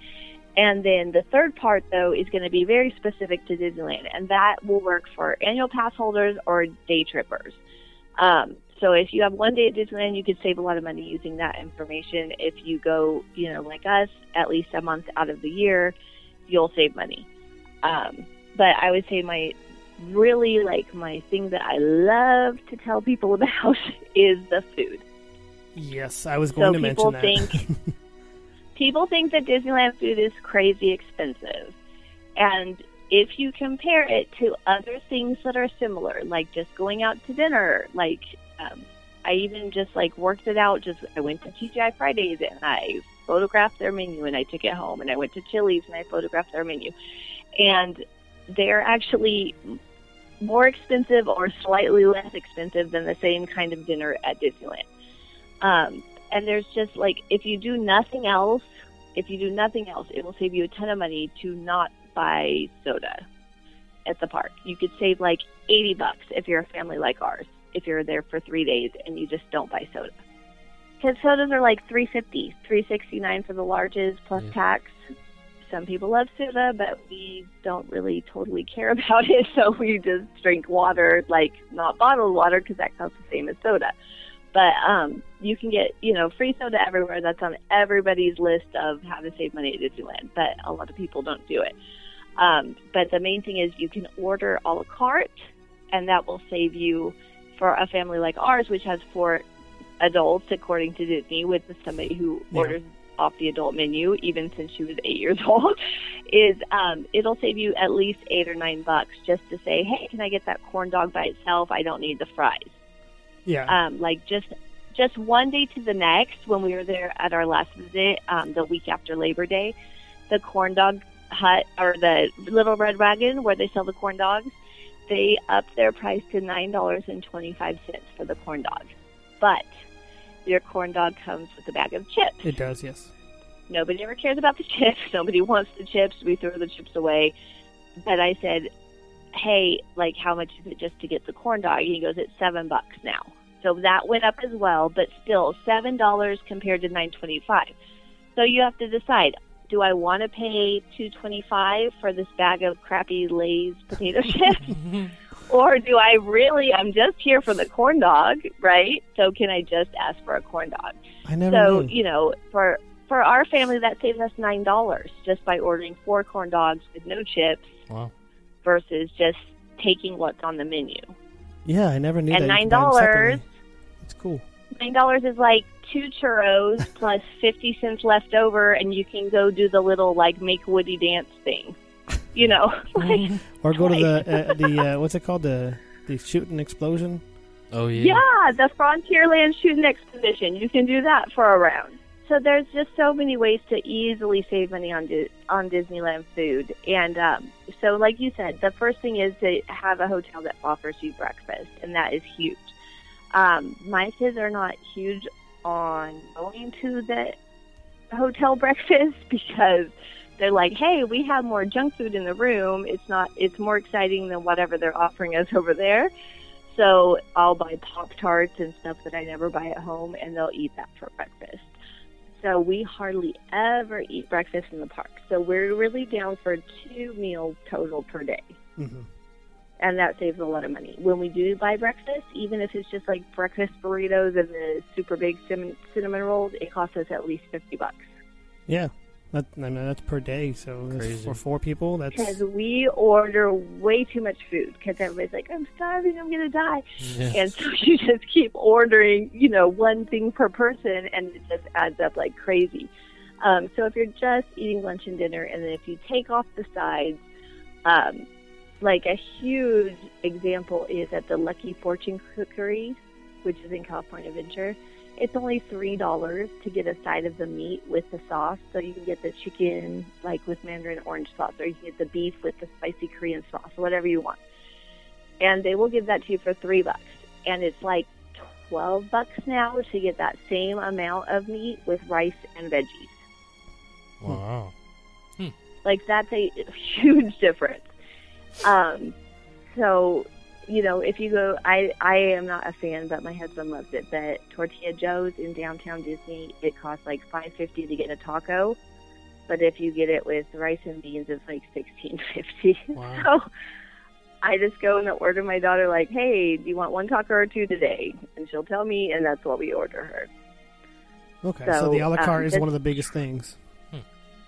And then the third part, though, is going to be very specific to Disneyland, and that will work for annual pass holders or day trippers. Um, so if you have one day at Disneyland, you could save a lot of money using that information. If you go, you know, like us, at least a month out of the year, you'll save money. Um, but I would say my really like my thing that I love to tell people about is the food. Yes, I was going So to people mention that. think people think that Disneyland food is crazy expensive, and if you compare it to other things that are similar, like just going out to dinner, like um, I even just like worked it out. Just I went to TGI Fridays and I photographed their menu and I took it home, and I went to Chili's and I photographed their menu, and they're actually more expensive or slightly less expensive than the same kind of dinner at Disneyland. Um, and there's just like if you do nothing else, if you do nothing else, it will save you a ton of money to not buy soda at the park. You could save like 80 bucks if you're a family like ours, if you're there for three days and you just don't buy soda. Because sodas are like 350, 369 for the larges plus Yeah. tax. Some people love soda, but we don't really totally care about it, so we just drink water, like not bottled water, because that costs the same as soda. But um, you can get, you know, free soda everywhere. That's on everybody's list of how to save money at Disneyland, but a lot of people don't do it. Um, but the main thing is you can order a la carte, and that will save you for a family like ours, which has four adults, according to Disney, with somebody who Yeah. orders off the adult menu, even since she was eight years old, is um, it'll save you at least eight or nine bucks just to say, hey, can I get that corn dog by itself? I don't need the fries Yeah, um, like just just one day to the next when we were there at our last visit um, the week after labor day the corn dog hut or the little red wagon where they sell the corn dogs they upped their price to nine dollars and twenty five cents for the corn dog but your corn dog comes with a bag of chips it does. Yes. Nobody ever cares about the chips. Nobody wants the chips. We throw the chips away. But I said, hey, like, how much is it just to get the corn dog? And he goes, it's seven bucks now. So that went up as well, but still seven dollars compared to nine twenty-five. So you have to decide: Do I want to pay two twenty-five for this bag of crappy Lay's potato chips, or do I really? I'm just here for the corn dog, right? So can I just ask for a corn dog? I never So knew. you know, for for our family, that saves us nine dollars just by ordering four corn dogs with no chips Wow. versus just taking what's on the menu. yeah, I never knew and nine could buy them dollars. It's cool. nine dollars is like two churros plus fifty cents left over, and you can go do the little like make Woody dance thing. You know, like Or go to the uh, the uh, what's it called the the shooting explosion. Oh yeah. yeah, the Frontierland Shooting Exposition. You can do that for a round. so there's just so many ways to easily save money on Di- on Disneyland food, and um, so like you said, the first thing is to have a hotel that offers you breakfast, and that is huge. Um, my kids are not huge on going to the hotel breakfast because they're like, hey, we have more junk food in the room. It's not. It's more exciting than whatever they're offering us over there. So I'll buy Pop Tarts and stuff that I never buy at home, and they'll eat that for breakfast. So we hardly ever eat breakfast in the park. So we're really down for two meals total per day. hmm And that saves a lot of money. When we do buy breakfast, even if it's just like breakfast burritos and the super big cinnamon, cinnamon rolls, it costs us at least 50 bucks. Yeah, that, I mean that's per day. So that's for four people, that's Because we order way too much food because everybody's like, I'm starving, I'm going to die. Yeah. And so you just keep ordering, you know, one thing per person, and it just adds up like crazy. Um, so if you're just eating lunch and dinner, and then if you take off the sides, um, like a huge example is at the Lucky Fortune Cookery, which is in California Adventure. It's only three dollars to get a side of the meat with the sauce. So you can get the chicken like with mandarin orange sauce, or you can get the beef with the spicy Korean sauce, whatever you want and they will give that to you for three bucks. And it's like twelve bucks now to get that same amount of meat with rice and veggies. Wow. Like that's a huge difference. Um, so you know, if you go, I I am not a fan, but my husband loves it. But Tortilla Joe's in downtown Disney, it costs like five fifty to get a taco. But if you get it with rice and beans, it's like sixteen fifty. Wow. So I just go and order my daughter like, "Hey, do you want one taco or two today?" And she'll tell me, and that's what we order her. okay. So, so, the a la um, carte is one of the biggest things.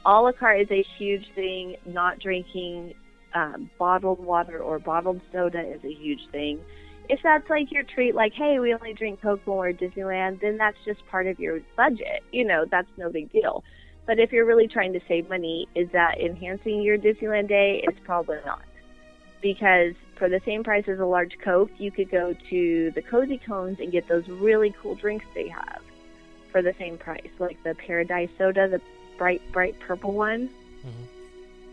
A la carte is a huge thing. Not drinking um, bottled water or bottled soda is a huge thing. If that's like your treat, like, hey, we only drink Coke when we're at Disneyland, then that's just part of your budget. You know, that's no big deal. But if you're really trying to save money, is that enhancing your Disneyland day? It's probably not. Because for the same price as a large Coke, you could go to the Cozy Cones and get those really cool drinks they have for the same price, like the Paradise Soda, the bright, bright purple one. Mhm.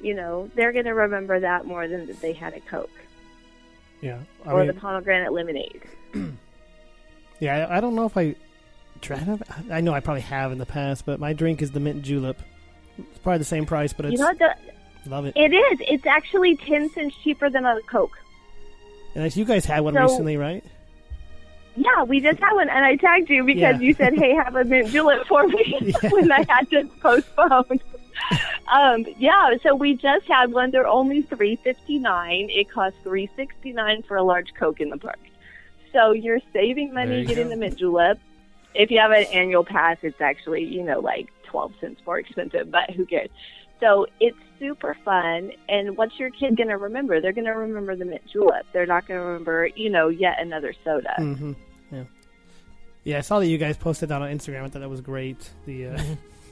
You know, they're going to remember that more than that they had a Coke Yeah. I or mean, the pomegranate lemonade. yeah. I, I don't know if I tried. I know I probably have in the past, but my drink is the mint julep. It's probably the same price, but it's You know, the, love it. it is. It's actually ten cents cheaper than a Coke. And you guys had one So- recently, right? Yeah, we just had one, and I tagged you because Yeah. you said, "Hey, have a mint julep for me" Yeah. when I had to postpone. um, yeah, so we just had one. They're only three fifty nine. It costs three sixty nine for a large Coke in the park. So you're saving money you getting go. the mint julep. If you have an annual pass, it's actually you know like twelve cents more expensive, but who cares? So it's super fun. And what's your kid going to remember? They're going to remember the mint julep. They're not going to remember, you know, yet another soda. Mm-hmm. Yeah. Yeah, I saw that you guys posted that on Instagram. I thought that was great. The uh,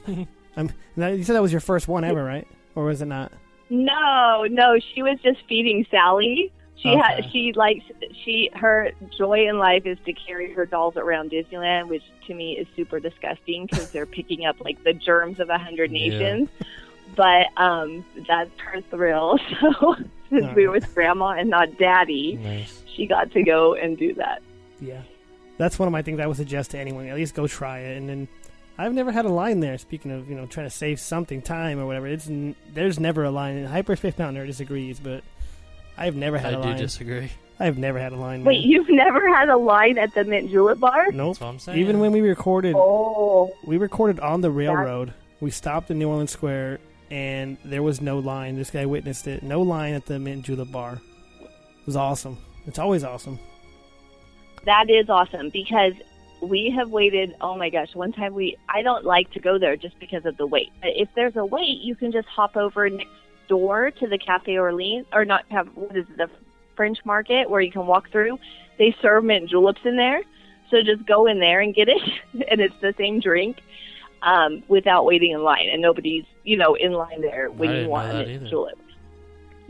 um, now, you said that was your first one ever, right? Or was it not? No, no, she was just feeding Sally. She Okay. had she likes she her joy in life is to carry her dolls around Disneyland, which to me is super disgusting because they're picking up like the germs of a hundred Yeah. nations. But um, that's her thrill. So since we were with Grandma and not Daddy, Nice. she got to go and do that. Yeah. That's one of my things I would suggest to anyone. At least go try it. And then I've never had a line there. Speaking of, you know, trying to save something time or whatever, it's n- there's never a line. And Hyperspace Mountain disagrees, but I've never had I a do line. disagree. I've never had a line. Wait, there. you've never had a line at the Mint Julep Bar? Nope. That's what I'm saying. Even when we recorded, Oh, we recorded on the railroad. We stopped in New Orleans Square, and there was no line. This guy witnessed it. No line at the Mint Julep bar. It was awesome. It's always awesome. That is awesome because we have waited. Oh my gosh! One time we, I don't like to go there just because of the wait. But if there's a wait, you can just hop over next door to the Cafe Orleans, or not have what is it, the French Market, where you can walk through. They serve mint juleps in there, so just go in there and get it, and it's the same drink um, without waiting in line, and nobody's you know in line there when you want a mint julep.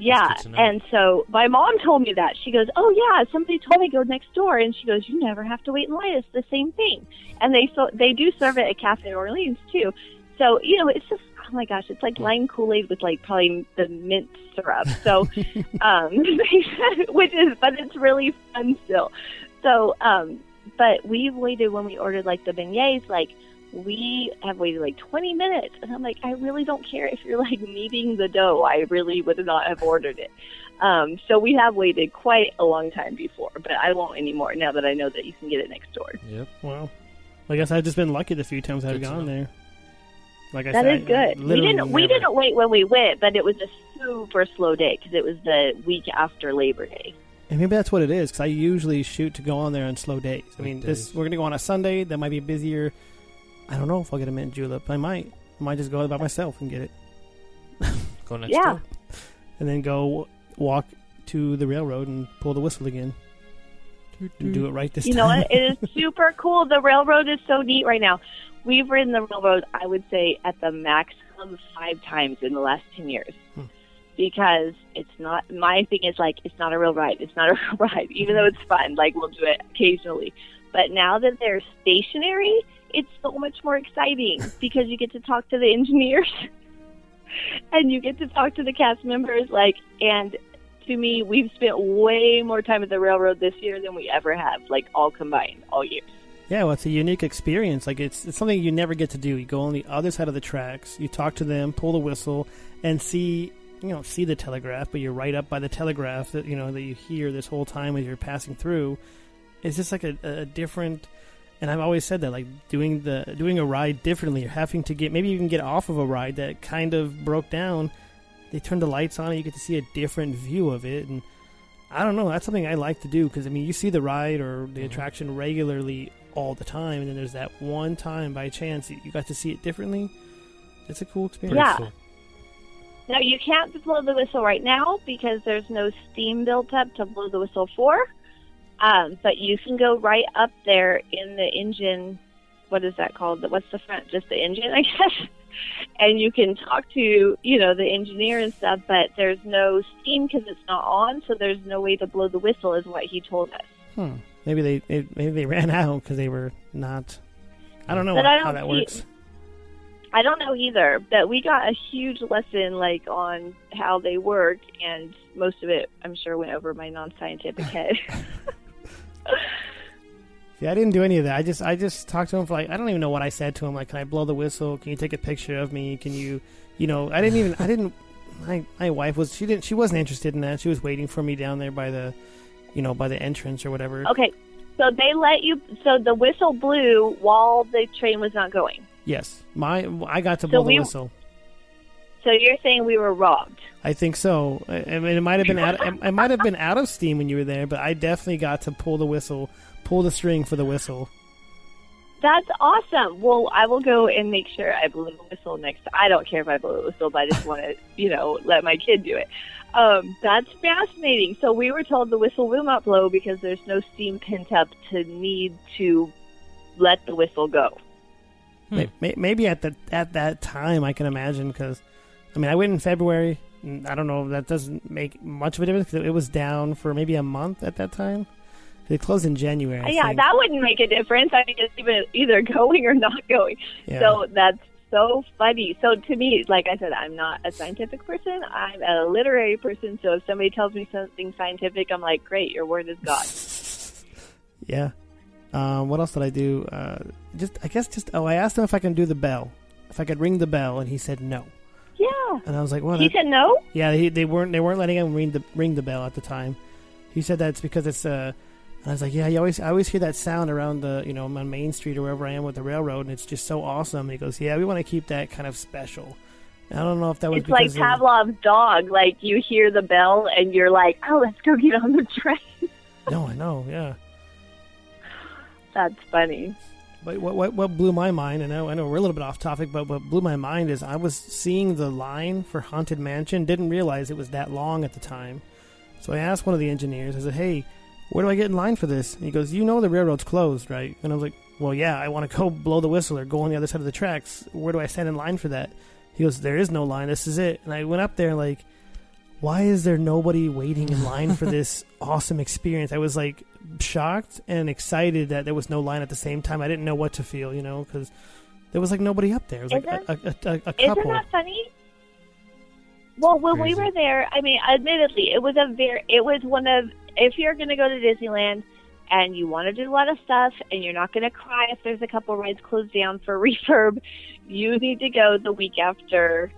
Yeah, good to know. and so my mom told me that. She goes, "Oh yeah, somebody told me go next door," and she goes, "You never have to wait in line. It's the same thing." And they so they do serve it at Cafe Orleans too. So you know, it's just oh my gosh, it's like lime Kool Aid with like probably the mint syrup. So, um, which is but it's really fun still. So, um, but we've waited when we ordered like the beignets, like we have waited like 20 minutes and i'm like i really don't care if you're like kneading the dough i really would not have ordered it um, so we have waited quite a long time before but i won't anymore now that i know that you can get it next door Yep. Wow. I guess I've just been lucky the few times I've Good gone know. there. Like I That said, is I- I good we didn't we didn't wait when we went but it was a super slow day because it was the week after labor day And maybe that's what it is because I usually shoot to go on there on slow days. I mean, this we're gonna go on a Sunday. That might be busier. I don't know if I'll get a mint julep. I might. I might just go by myself and get it, Go next Yeah. door. and then go walk to the railroad and pull the whistle again. And do it right this time. you know what? It is super cool. The railroad is so neat right now. We've ridden the railroad, I would say, at the maximum five times in the last 10 years. Hmm. Because it's not, my thing is like, it's not a real ride. It's not a real ride, even though it's fun. Like, we'll do it occasionally. But now that they're stationary, it's so much more exciting because you get to talk to the engineers and you get to talk to the cast members. Like, and to me, we've spent way more time at the railroad this year than we ever have, like all combined, all year. Yeah, well, it's a unique experience. Like it's it's something you never get to do. You go on the other side of the tracks, you talk to them, pull the whistle, and see you know see the telegraph. But you're right up by the telegraph that you know that you hear this whole time as you're passing through. It's just like a, a different. And I've always said that, like doing the doing a ride differently, or having to get maybe even get off of a ride that kind of broke down. They turn the lights on, and you get to see a different view of it, and I don't know. That's something I like to do because I mean, you see the ride or the mm-hmm. attraction regularly all the time, and then there's that one time by chance you you got to see it differently. It's a cool experience. Yeah. cool. Now, you can't blow the whistle right now because there's no steam built up to blow the whistle for. Um, but you can go right up there in the engine. What is that called? What's the front? Just the engine, I guess. And you can talk to, you know, the engineer and stuff, but there's no steam because it's not on, so there's no way to blow the whistle, is what he told us. Hmm. Maybe they, they maybe they ran out because they were not. I don't know But I how don't that see- works. I don't know either, but we got a huge lesson like on how they work, and most of it, I'm sure, went over my non-scientific head. See, I didn't do any of that. I just I just talked to him for like I don't even know what I said to him. Like, can I blow the whistle? Can you take a picture of me? Can you, you know, I didn't even I didn't. My my wife was she didn't she wasn't interested in that. She was waiting for me down there by the, you know, by the entrance or whatever. okay, so they let you. So the whistle blew while the train was not going. Yes, my I got to So blow the whistle. So you're saying we were robbed? I think so. I, I mean, it might have been out. It, it might have been out of steam when you were there, but I definitely got to pull the whistle, pull the string for the whistle. That's awesome. Well, I will go and make sure I blow the whistle next. I don't care if I blow the whistle, but I just want to, you know, let my kid do it. Um, that's fascinating. So we were told the whistle will not blow because there's no steam pent up to need to let the whistle go. May- Maybe at the at that time, I can imagine because, I mean, I went in February. I don't know. That doesn't make much of a difference because it was down for maybe a month at that time. They closed in January. I yeah, think. that wouldn't make a difference. I mean, it's even either going or not going. Yeah. So that's so funny. So to me, like I said, I'm not a scientific person. I'm a literary person. So if somebody tells me something scientific, I'm like, great, your word is God. Yeah. Um, what else did I do? Uh, just I guess just oh I asked him if I can do the bell, if I could ring the bell, and he said no. Yeah. And I was like, what? He said no. Yeah, he, they weren't they weren't letting him ring the ring the bell at the time. He said that's because it's uh. And I was like, yeah, you always I always hear that sound around the you know on Main Street or wherever I am with the railroad, and it's just so awesome. And he goes, yeah, we want to keep that kind of special. And I don't know if that was because It's like because of- dog. Like you hear the bell and you're like, oh, let's go get on the train. no, I know, yeah. That's funny. But what, what what blew my mind, and I know, I know we're a little bit off topic, but what blew my mind is I was seeing the line for Haunted Mansion, didn't realize it was that long at the time. So I asked one of the engineers, I said, "Hey, where do I get in line for this?" And he goes, "You know the railroad's closed, right?" And I was like, "Well, yeah, I want to go blow the whistle or go on the other side of the tracks. Where do I stand in line for that?" He goes, "There is no line. This is it." And I went up there like, why is there nobody waiting in line for this awesome experience? I was like shocked and excited that there was no line at the same time. I didn't know what to feel, you know, because there was like nobody up there. It was like a, a, a, a Isn't couple. that funny? Well, when we were there, I mean, admittedly, it was a very, it was one of, if you're going to go to Disneyland and you want to do a lot of stuff and you're not going to cry if there's a couple rides closed down for refurb, you need to go the week after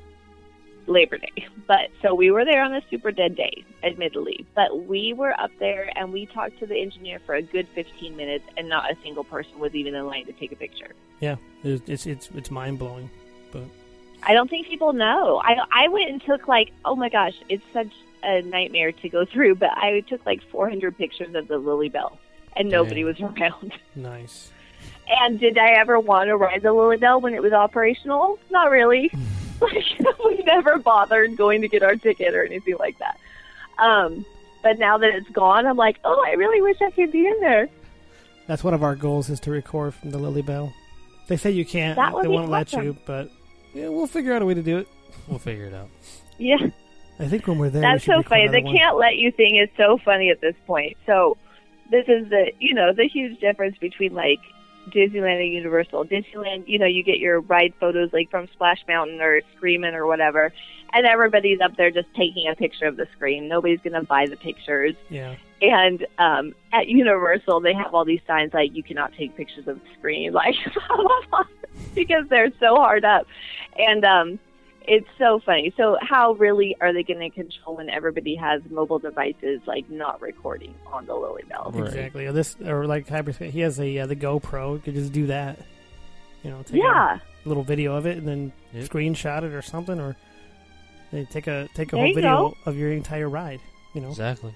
Labor Day. But so we were there on the super dead day, admittedly, but we were up there and we talked to the engineer for a good 15 minutes and not a single person was even in line to take a picture. Yeah, it's it's it's, mind blowing. But I don't think people know. I I went and took like oh my gosh, it's such a nightmare to go through, but I took like 400 pictures of the Lilly Belle, and nobody Dang. was around. nice. And did I ever want to ride the Lilly Belle when it was operational? Not really. like we never bothered going to get our ticket or anything like that. Um, but now that it's gone, I'm like, oh, I really wish I could be in there. That's one of our goals is to record from the Lilly Belle. They say you can't. That would they be won't let you, but yeah, we'll figure out a way to do it. We'll figure it out. Yeah. I think when we're there, That's we so funny. The one. can't let you thing is so funny at this point. So this is the you know the huge difference between like Disneyland and Universal. Disneyland, you know, you get your ride photos like from Splash Mountain or Screamin' or whatever, and everybody's up there just taking a picture of the screen. Nobody's gonna buy the pictures. Yeah. And um, at Universal, they have all these signs like you cannot take pictures of the screen, like because they're so hard up. And um, it's so funny. So, how really are they going to control when everybody has mobile devices like not recording on the Lilly Belle? Right. Exactly. Or this, or like Hyperspace, he has a uh, the GoPro. You could just do that. You know, take Yeah, a little video of it and then Yep. screenshot it or something, or they take a take a There whole video go. of your entire ride. You know, Exactly.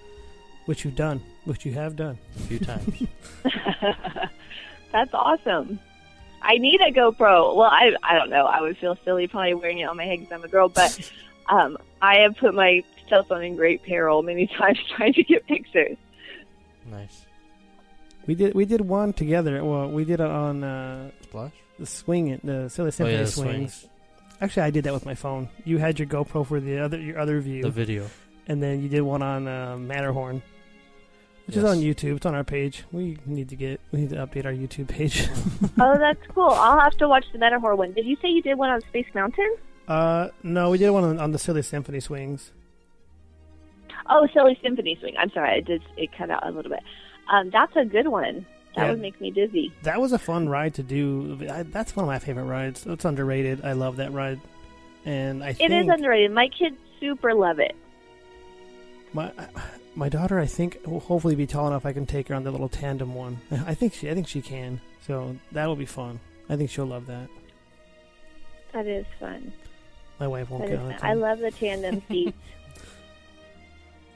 which you've done, which you have done. A few times. that's awesome. I need a GoPro. Well, I I don't know. I would feel silly probably wearing it on my head because I'm a girl, but um, I have put my cell phone in great peril many times trying to get pictures. nice. We did we did one together. Well, we did it on uh, Splash? the swing, it the Silly Oh, Symphony yeah, the swings. swings. Actually, I did that with my phone. You had your GoPro for the other your other view, The video. and then you did one on uh, Matterhorn, which is on YouTube. It's on our page. We need to get we need to update our YouTube page. oh, that's cool. I'll have to watch the Matterhorn one. Did you say you did one on Space Mountain? uh, no, we did one on, on the Silly Symphony swings. Oh, Silly Symphony Swing. I'm sorry, I did it cut out a little bit. Um, that's a good one. That Yeah. would make me dizzy. That was a fun ride to do. I, that's one of my favorite rides. It's underrated. I love that ride, and I It think is underrated. My kids super love it. my my daughter. I think will hopefully be tall enough I can take her on the little tandem one. I think she I think she can. So that will be fun. I think she'll love that. That is fun. My wife won't That get is on I love the tandem seats.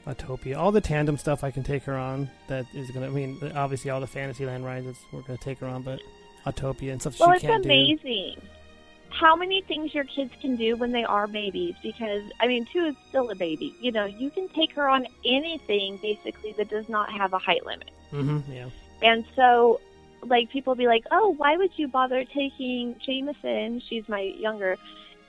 Autopia. All the tandem stuff I can take her on. That is gonna. I mean, obviously all the Fantasyland rides we're gonna take her on, but Autopia and stuff well, she it's can't do. amazing how many things your kids can do when they are babies. Because I mean, two is still a baby. You know, you can take her on anything basically that does not have a height limit. Mm-hmm. Yeah. And so, like, people be like, oh, why would you bother taking Jameson? She's my younger.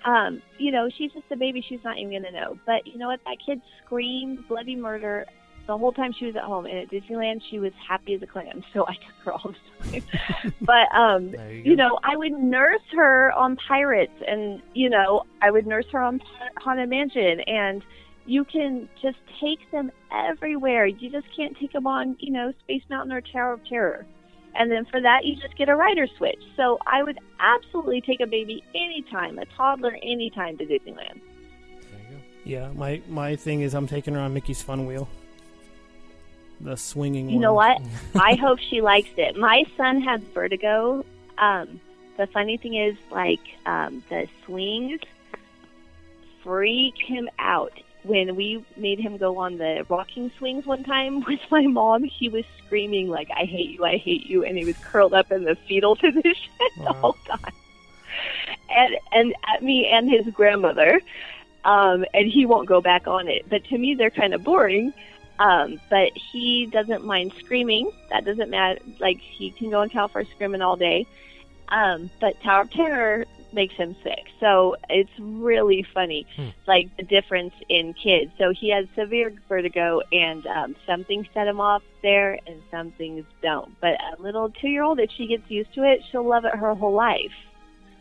Um, you know, she's just a baby. She's not even going to know. But you know what? That kid screamed bloody murder the whole time she was at home. And at Disneyland, she was happy as a clam. So I took her all the time. but, um, you, you know, I would nurse her on Pirates, and you know, I would nurse her on Haunted Mansion, and you can just take them everywhere. You just can't take them on, you know, Space Mountain or Tower of Terror. And then for that, you just get a rider switch. So I would absolutely take a baby anytime, a toddler anytime to Disneyland. There you go. Yeah. My my thing is I'm taking her on Mickey's Fun Wheel. The swinging. You know what? I hope she likes it. My son has vertigo. Um, the funny thing is, like, um, the swings freak him out. When we made him go on the rocking swings one time with my mom, he was screaming like, "I hate you, I hate you," and he was curled up in the fetal position the Wow. whole time, and and at me and his grandmother. Um, and he won't go back on it. But to me, they're kind of boring. Um, but he doesn't mind screaming. That doesn't matter. Like he can go on California screaming all day. Um, but Tower of Terror, makes him sick. So it's really funny, Hmm. like the difference in kids. So he has severe vertigo, and um, some things set him off there, and some things don't. But a little two-year-old, if she gets used to it, she'll love it her whole life.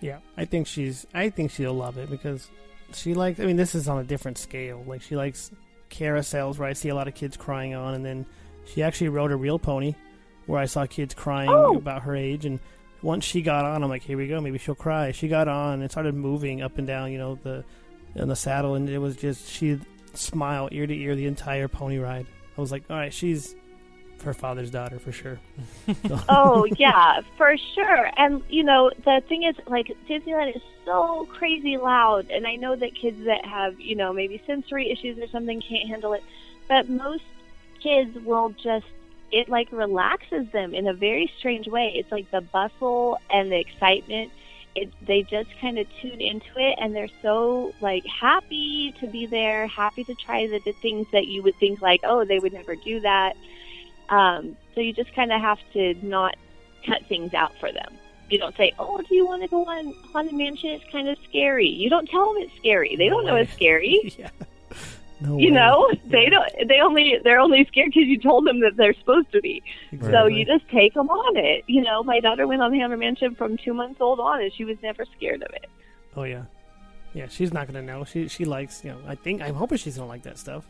Yeah, I think she's. I think she'll love it because she likes. I mean, this is on a different scale. Like she likes carousels, where I see a lot of kids crying on, and then she actually rode a real pony, where I saw kids crying Oh. about her age. And once she got on, I'm like, here we go. Maybe she'll cry. She got on and started moving up and down, you know, the in the saddle, and it was just she smile ear to ear the entire pony ride. I was like, all right, she's her father's daughter for sure. Oh yeah, for sure. And you know, the thing is, like Disneyland is so crazy loud, and I know that kids that have, you know, maybe sensory issues or something can't handle it, but most kids will just it like relaxes them in a very strange way. It's like the bustle and the excitement. It, they just kind of tune into it and they're so like happy to be there, happy to try the, the things that you would think like, oh, they would never do that. Um, so you just kind of have to not cut things out for them. You don't say, "Oh, do you want to go on Haunted Mansion? It's kind of scary." You don't tell them it's scary. They don't know it's scary. yeah. No You way. know, they Yeah, don't. They only they're only scared because you told them that they're supposed to be. So you just take them on it. You know, my daughter went on the Haunted Mansion from two months old on, and she was never scared of it. Oh yeah, yeah. She's not gonna know. She she likes you know. I think I'm hoping she's gonna like that stuff.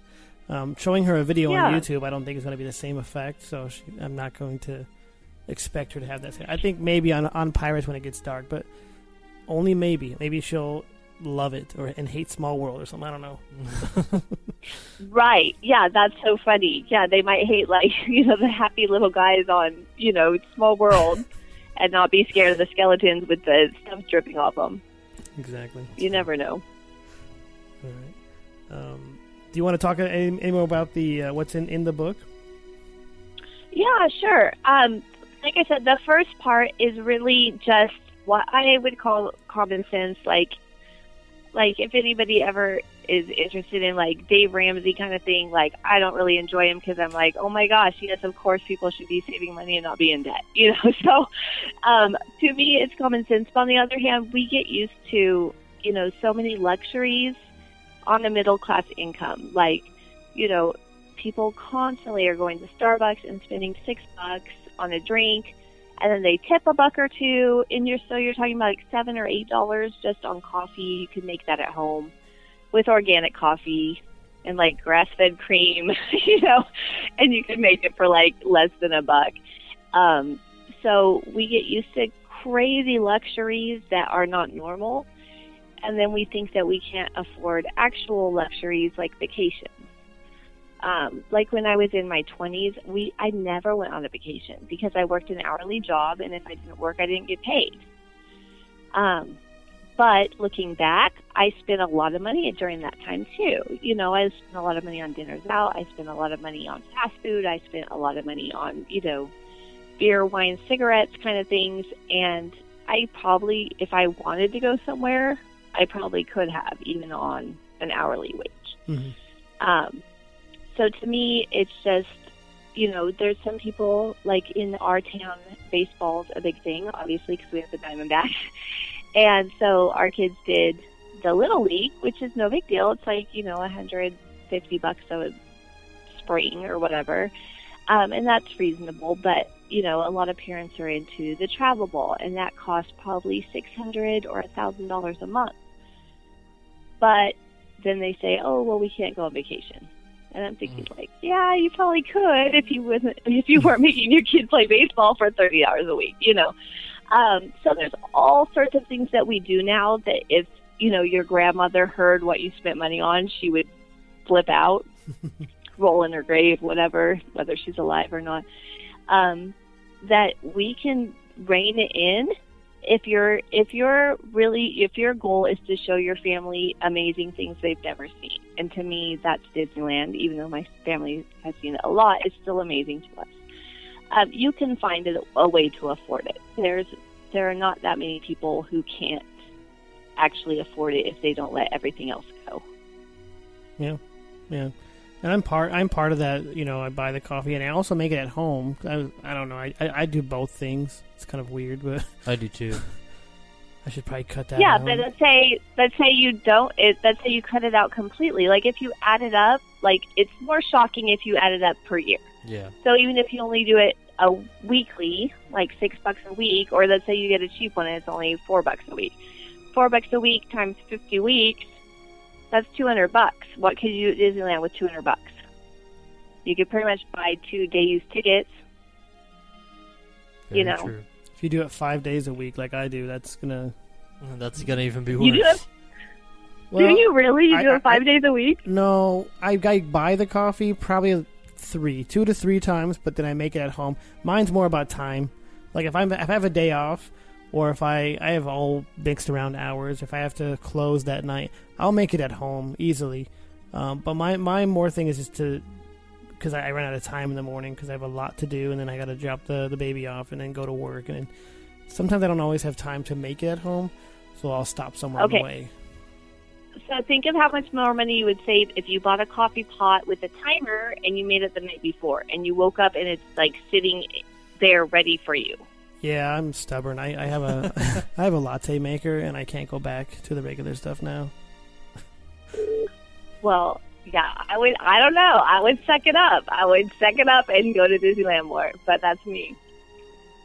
Um, showing her a video on YouTube, I don't think is gonna be the same effect. So she, I'm not going to expect her to have that. Same. I think maybe on on Pirates when it gets dark, but only maybe. Maybe she'll love it or and hate Small World or something. I don't know. Right. Yeah, that's so funny. Yeah, they might hate like, you know, the happy little guys on, you know, Small World and not be scared of the skeletons with the stuff dripping off them. exactly. You never know. All right. Um, do you want to talk any, any more about the uh, what's in in the book? Yeah, sure. Um, like I said, the first part is really just what I would call common sense. Like, like if anybody ever is interested in like Dave Ramsey kind of thing, like I don't really enjoy him because I'm like, oh my gosh, yes, of course people should be saving money and not be in debt, you know. So, um, to me, it's common sense. But on the other hand, we get used to, you know, so many luxuries on a middle class income, like, you know, people constantly are going to Starbucks and spending six bucks on a drink, and then they tip a buck or two. And you're so you're talking about like seven or eight dollars just on coffee. You could make that at home with organic coffee and like grass fed cream, you know, and you could make it for like less than a buck. Um, so we get used to crazy luxuries that are not normal. And then we think that we can't afford actual luxuries like vacations um, like when I was in my 20s, we I never went on a vacation because I worked an hourly job, and if I didn't work, I didn't get paid. Um, but looking back, I spent a lot of money during that time too. You know, I spent a lot of money on dinners out. I spent a lot of money on fast food. I spent a lot of money on you know, beer, wine, cigarettes, kind of things. And I probably, if I wanted to go somewhere, I probably could have even on an hourly wage. Mm-hmm. Um, so to me, it's just, you know, there's some people like in our town, baseball's a big thing, obviously, because we have the Diamondbacks. And so our kids did the Little League, which is no big deal. It's like, you know, 150 bucks a spring or whatever. Um, and that's reasonable, but you know, a lot of parents are into the travel ball, and that costs probably six hundred or a thousand dollars a month. But then they say, "Oh, well, we can't go on vacation," and I'm thinking, like, yeah, you probably could if you wasn't if you weren't making your kids play baseball for thirty hours a week, you know. Um, so there's all sorts of things that we do now that if you know your grandmother heard what you spent money on, she would flip out, roll in her grave, whatever, whether she's alive or not. Um, that we can rein it in if you're if you're really if your goal is to show your family amazing things they've never seen and to me that's disneyland even though my family has seen it a lot it's still amazing to us. Um, you can find a, a way to afford it. There's there are not that many people who can't actually afford it if they don't let everything else go. Yeah, yeah. And I'm part. I'm part of that. You know, I buy the coffee and I also make it at home. I, I don't know. I, I I do both things. It's kind of weird, but I do too. I should probably cut that. Yeah, out. but let's say let's say you don't. It, let's say you cut it out completely. Like if you add it up, like it's more shocking if you add it up per year. Yeah. So even if you only do it a weekly, like six bucks a week, or let's say you get a cheap one and it's only four bucks a week, four bucks a week times fifty weeks, that's two hundred bucks. What could you do at Disneyland with two hundred bucks? You could pretty much buy two day use tickets. Very You know. True. if you do it five days a week like I do, that's gonna. That's gonna even be worse. You do it? Well, do you really? You I- do it five days a week? No, I, I buy the coffee probably three, two to three times, but then I make it at home. Mine's more about time. Like if I'm if I have a day off, or if I I have all mixed around hours. If I have to close that night, I'll make it at home easily. Um, but my my more thing is just to because I, I run out of time in the morning because I have a lot to do, and then I got to drop the the baby off and then go to work, and then sometimes I don't always have time to make it at home, so I'll stop somewhere on Okay. the way. So think of how much more money you would save if you bought a coffee pot with a timer and you made it the night before, and you woke up and it's like sitting there ready for you. Yeah, I'm stubborn. I, I have a I have a latte maker, and I can't go back to the regular stuff now. Well, yeah, I would. I don't know. I would suck it up. I would suck it up and go to Disneyland more. But that's me.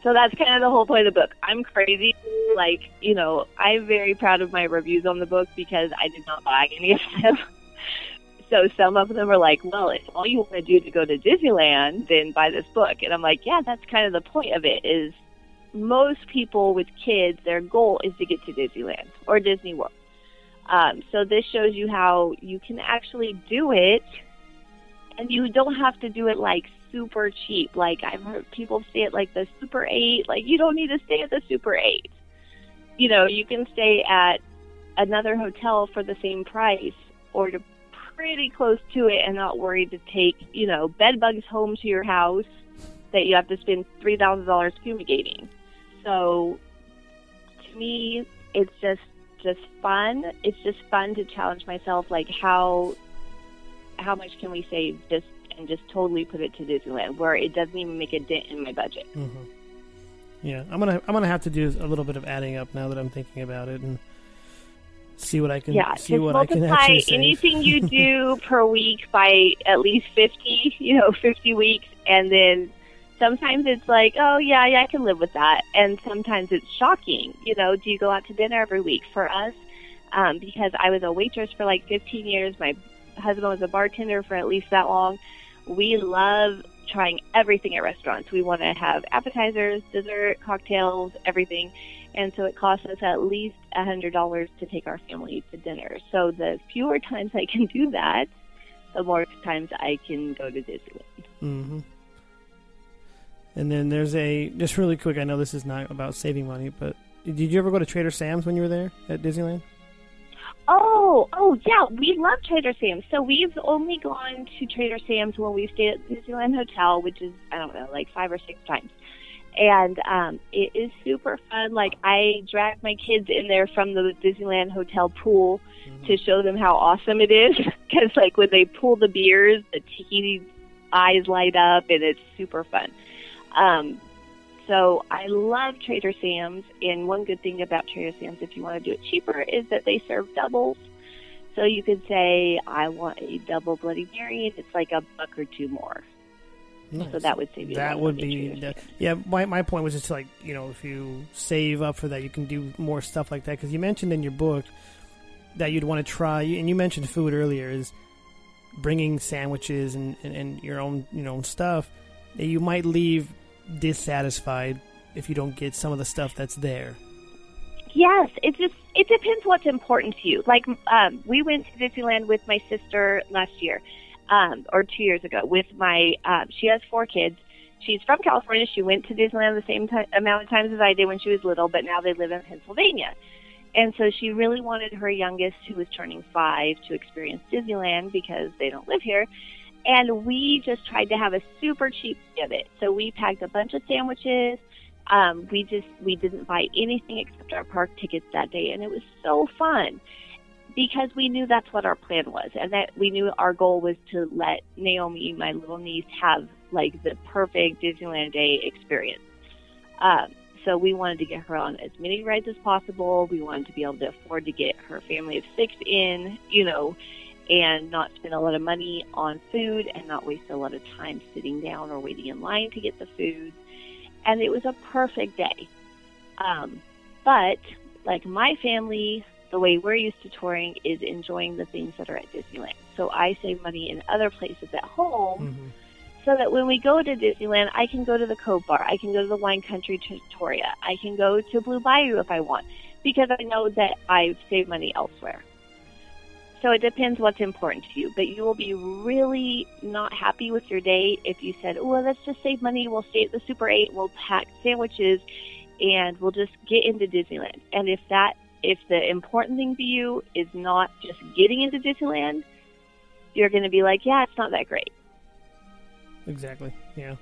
So that's kind of the whole point of the book. I'm crazy. Like you know, I'm very proud of my reviews on the book because I did not buy any of them. so some of them are like, well, if all you want to do to go to Disneyland, then buy this book. And I'm like, yeah, that's kind of the point of it. Is most people with kids, their goal is to get to Disneyland or Disney World. Um, so this shows you how you can actually do it, and you don't have to do it like super cheap. Like I've heard people stay at like the Super Eight. Like you don't need to stay at the Super Eight. You know, you can stay at another hotel for the same price, or to pretty close to it, and not worry to take you know bed bugs home to your house that you have to spend three thousand dollars fumigating. So to me, it's just just fun. It's just fun to challenge myself. Like how how much can we save just and just totally put it to Disneyland where it doesn't even make a dent in my budget. hmm Yeah, I'm gonna I'm gonna have to do a little bit of adding up now that I'm thinking about it and see what I can yeah, see what I can multiply actually save. anything you do per week by at least fifty. You know, fifty weeks, and then sometimes it's like, oh yeah, yeah, I can live with that, and sometimes it's shocking. You know, do you go out to dinner every week? For us, um, because I was a waitress for like fifteen years, my husband was a bartender for at least that long. We love trying everything at restaurants. We want to have appetizers, dessert, cocktails, everything. And so it costs us at least a hundred dollars to take our family to dinner. So the fewer times I can do that, the more times I can go to Disneyland. hmm And then there's a just really quick. I know this is not about saving money, but did you ever go to Trader Sam's when you were there at Disneyland? Oh, oh yeah, we love Trader Sam's. So we've only gone to Trader Sam's when we've stayed at Disneyland Hotel, which is I don't know, like five or six times. And um, it is super fun. Like I drag my kids in there from the Disneyland Hotel pool to show them how awesome it is. Because like when they pull the beers, the tiki eyes light up, and it's super fun. Um, so I love Trader Sam's, and one good thing about Trader Sam's, if you want to do it cheaper, is that they serve doubles. So you could say, I want a double Bloody Mary, and it's like a buck or two more. So that would save you. That would be that, yeah. My my point was just like you know if you save up for that, you can do more stuff like that. Because you mentioned in your book that you'd want to try, and you mentioned food earlier, is bringing sandwiches and, and, and your own you know stuff. That you might leave dissatisfied if you don't get some of the stuff that's there. Yes, it just it depends what's important to you. Like um, we went to Disneyland with my sister last year, um, or two years ago. With my, um, she has four kids. She's from California. She went to Disneyland the same ti amount of times as I did when she was little, but now they live in Pennsylvania. And so she really wanted her youngest, who was turning five, to experience Disneyland because they don't live here. And we just tried to have a super cheap it. So we packed a bunch of sandwiches. Um, we just we didn't buy anything except our park tickets that day, and it was so fun because we knew that's what our plan was, and that we knew our goal was to let Naomi, my little niece, have like the perfect Disneyland day experience. Um, so we wanted to get her on as many rides as possible. We wanted to be able to afford to get her family of six in, you know, and not spend a lot of money on food and not waste a lot of time sitting down or waiting in line to get the food. And it was a perfect day. Um, but like my family, the way we're used to touring is enjoying the things that are at Disneyland. So I save money in other places at home Mm-hmm. so that when we go to Disneyland, I can go to the Cove Bar, I can go to the Wine Country Trattoria, I can go to Blue Bayou if I want, because I know that I've saved money elsewhere. So it depends what's important to you, but you will be really not happy with your day if you said, "Oh, well, let's just save money. We'll stay at the Super 8, we'll pack sandwiches, and we'll just get into Disneyland." And if that if the important thing to you is not just getting into Disneyland, you're going to be like, "Yeah, it's not that great." Exactly. Yeah.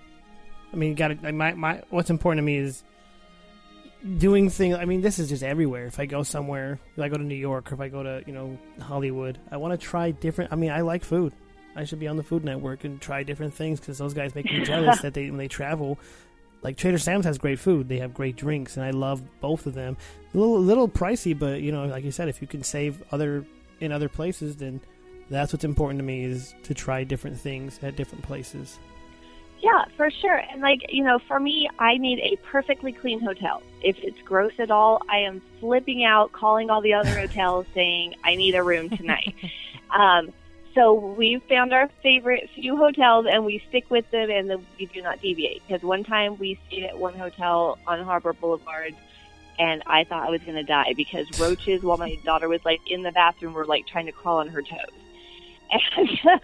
I mean, you got to. My my. What's important to me is doing things. I mean, this is just everywhere. If I go somewhere, if I go to New York, or if I go to you know Hollywood, I want to try different. I mean, I like food. I should be on the Food Network and try different things because those guys make me jealous that they when they travel. Like Trader Sam's has great food. They have great drinks, and I love both of them. A little, little pricey, but you know, like you said, if you can save other in other places, then that's what's important to me is to try different things at different places. Yeah, for sure. And like, you know, for me, I need a perfectly clean hotel. If it's gross at all, I am flipping out, calling all the other hotels saying, I need a room tonight. um, so we found our favorite few hotels and we stick with them and then we do not deviate. Because one time we stayed at one hotel on Harbor Boulevard and I thought I was going to die because roaches, while my daughter was like in the bathroom, were like trying to crawl on her toes. And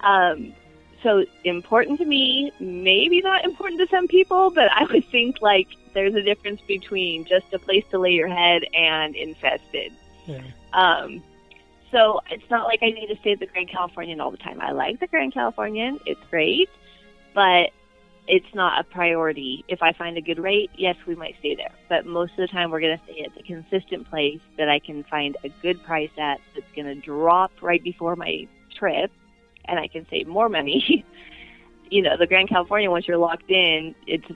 um, so important to me, maybe not important to some people, but I would think like there's a difference between just a place to lay your head and infested. Yeah. Um, so it's not like I need to stay at the Grand Californian all the time. I like the Grand Californian; it's great, but it's not a priority. If I find a good rate, yes, we might stay there. But most of the time, we're going to stay at the consistent place that I can find a good price at. That's going to drop right before my trip, and I can save more money. you know, the Grand California, once you're locked in, it's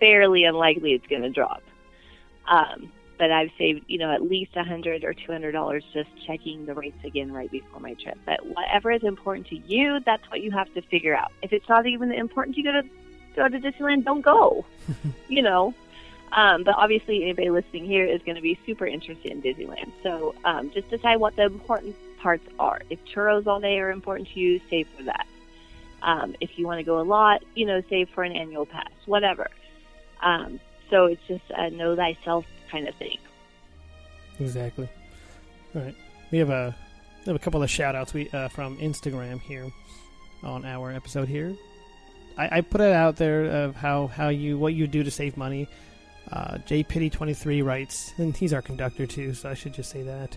fairly unlikely it's going to drop. Um, but I've saved, you know, at least a hundred or two hundred dollars just checking the rates again right before my trip. But whatever is important to you, that's what you have to figure out. If it's not even important to go to go to Disneyland, don't go. you know. Um, but obviously, anybody listening here is going to be super interested in Disneyland. So um, just decide what the important parts are. If churros all day are important to you, save for that. Um, if you want to go a lot, you know, save for an annual pass, whatever. Um, so it's just a know thyself kind of thing. Exactly. All right. We have a we have a couple of shout outs we uh, from Instagram here on our episode here. I, I put it out there of how, how you what you do to save money. Uh, JPitty23 writes, and he's our conductor too, so I should just say that.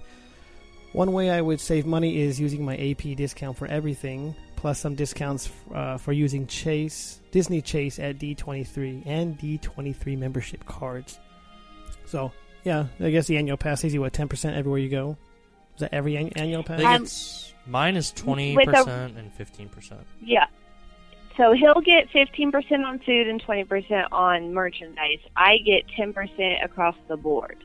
One way I would save money is using my AP discount for everything, plus some discounts uh, for using Chase, Disney Chase at D23 and D23 membership cards. So, yeah, I guess the annual pass saves you what ten percent everywhere you go. Is that every an- annual pass? Um, it's mine is twenty with a- percent and fifteen percent. Yeah. So he'll get 15% on food and 20% on merchandise. I get 10% across the board.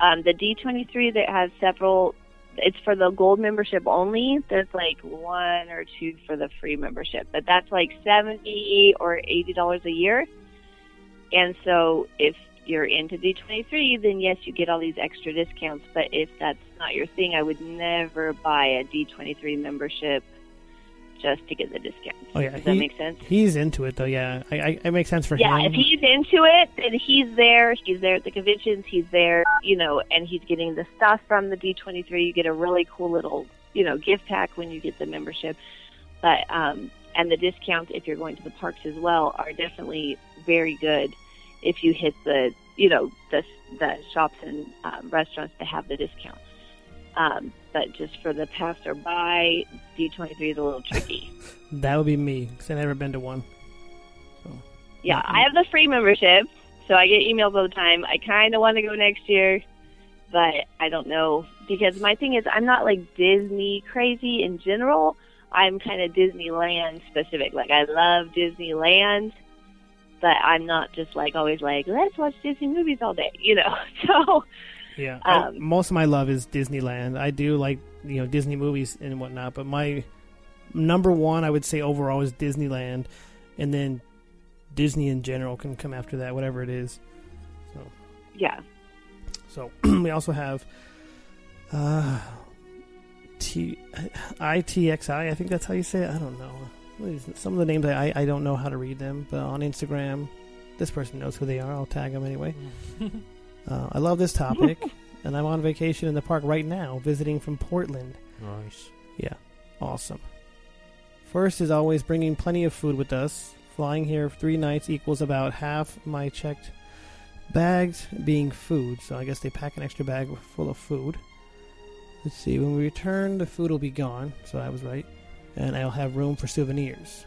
Um, the D23 that has several, it's for the gold membership only. There's like one or two for the free membership, but that's like 70 or $80 a year. And so if you're into D23, then yes, you get all these extra discounts. But if that's not your thing, I would never buy a D23 membership just to get the discount. Oh yeah, Does that he- make sense? He's into it though. Yeah, I, I, it makes sense for Yeah, him. Yeah, if he's into it, then he's there. He's there at the conventions. He's there, you know, and he's getting the stuff from the D23. You get a really cool little, you know, gift pack when you get the membership. But um, and the discounts if you're going to the parks as well are definitely very good if you hit the, you know, the the shops and um, restaurants that have the discounts. Um, but just for the passerby, D23 is a little tricky. that would be me because I've never been to one. So. Yeah, I have the free membership, so I get emails all the time. I kind of want to go next year, but I don't know because my thing is I'm not like Disney crazy in general. I'm kind of Disneyland specific. Like I love Disneyland, but I'm not just like always like let's watch Disney movies all day, you know. So Yeah, I- Um, most of my love is Disneyland. I do like you know Disney movies and whatnot, but my number one, I would say overall, is Disneyland, and then Disney in general can come after that, whatever it is. So, yeah, So we also have uh, T ITXI. I think that's how you say it. I don't know. What is it? Some of the names I, I don't know how to read them, but on Instagram, this person knows who they are. I'll tag them anyway. Uh, I love this topic, and I'm on vacation in the park right now, visiting from Portland. Nice. Yeah, awesome. First is always bringing plenty of food with us. Flying here three nights equals about half my checked bags being food. So I guess they pack an extra bag full of food. Let's see. When we return, the food will be gone. So I was right. And I'll have room for souvenirs.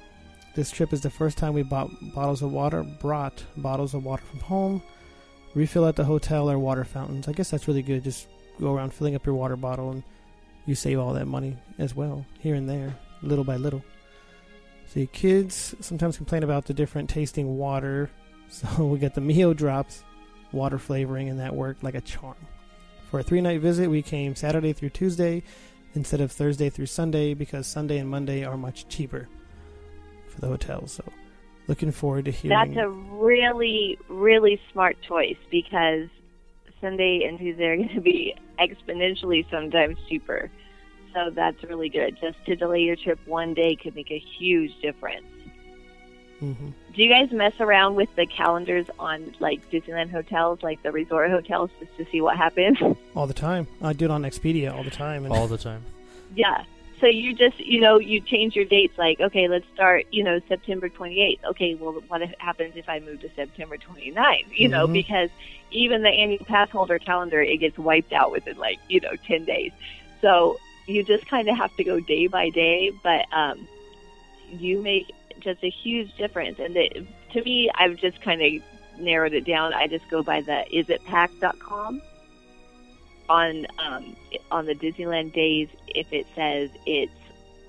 This trip is the first time we bought bottles of water, brought bottles of water from home, refill at the hotel or water fountains. I guess that's really good. Just go around filling up your water bottle and you save all that money as well, here and there, little by little. See, kids sometimes complain about the different tasting water, so we got the Mio drops, water flavoring, and that worked like a charm. For a three night visit, we came Saturday through Tuesday instead of Thursday through Sunday because Sunday and Monday are much cheaper for the hotels. So, looking forward to hearing. that's a really really smart choice because Sunday and Tuesday are going to be exponentially sometimes cheaper. So that's really good. Just to delay your trip one day could make a huge difference. Mhm. Do you guys mess around with the calendars on like Disneyland hotels, like the resort hotels, just to see what happens? all the time. I do it on Expedia all the time. And All the time. yeah. So you just, you know, you change your dates like, okay, let's start, you know, September 28th. Okay, well, what if- happens if I move to September 29th? You know, Mhm. because even the annual pass holder calendar, it gets wiped out within like, you know, 10 days. So you just kind of have to go day by day, but um, you make just a huge difference. And it, to me, I've just kind of narrowed it down. I just go by the isitpacked.com on um, on the Disneyland days. If it says it's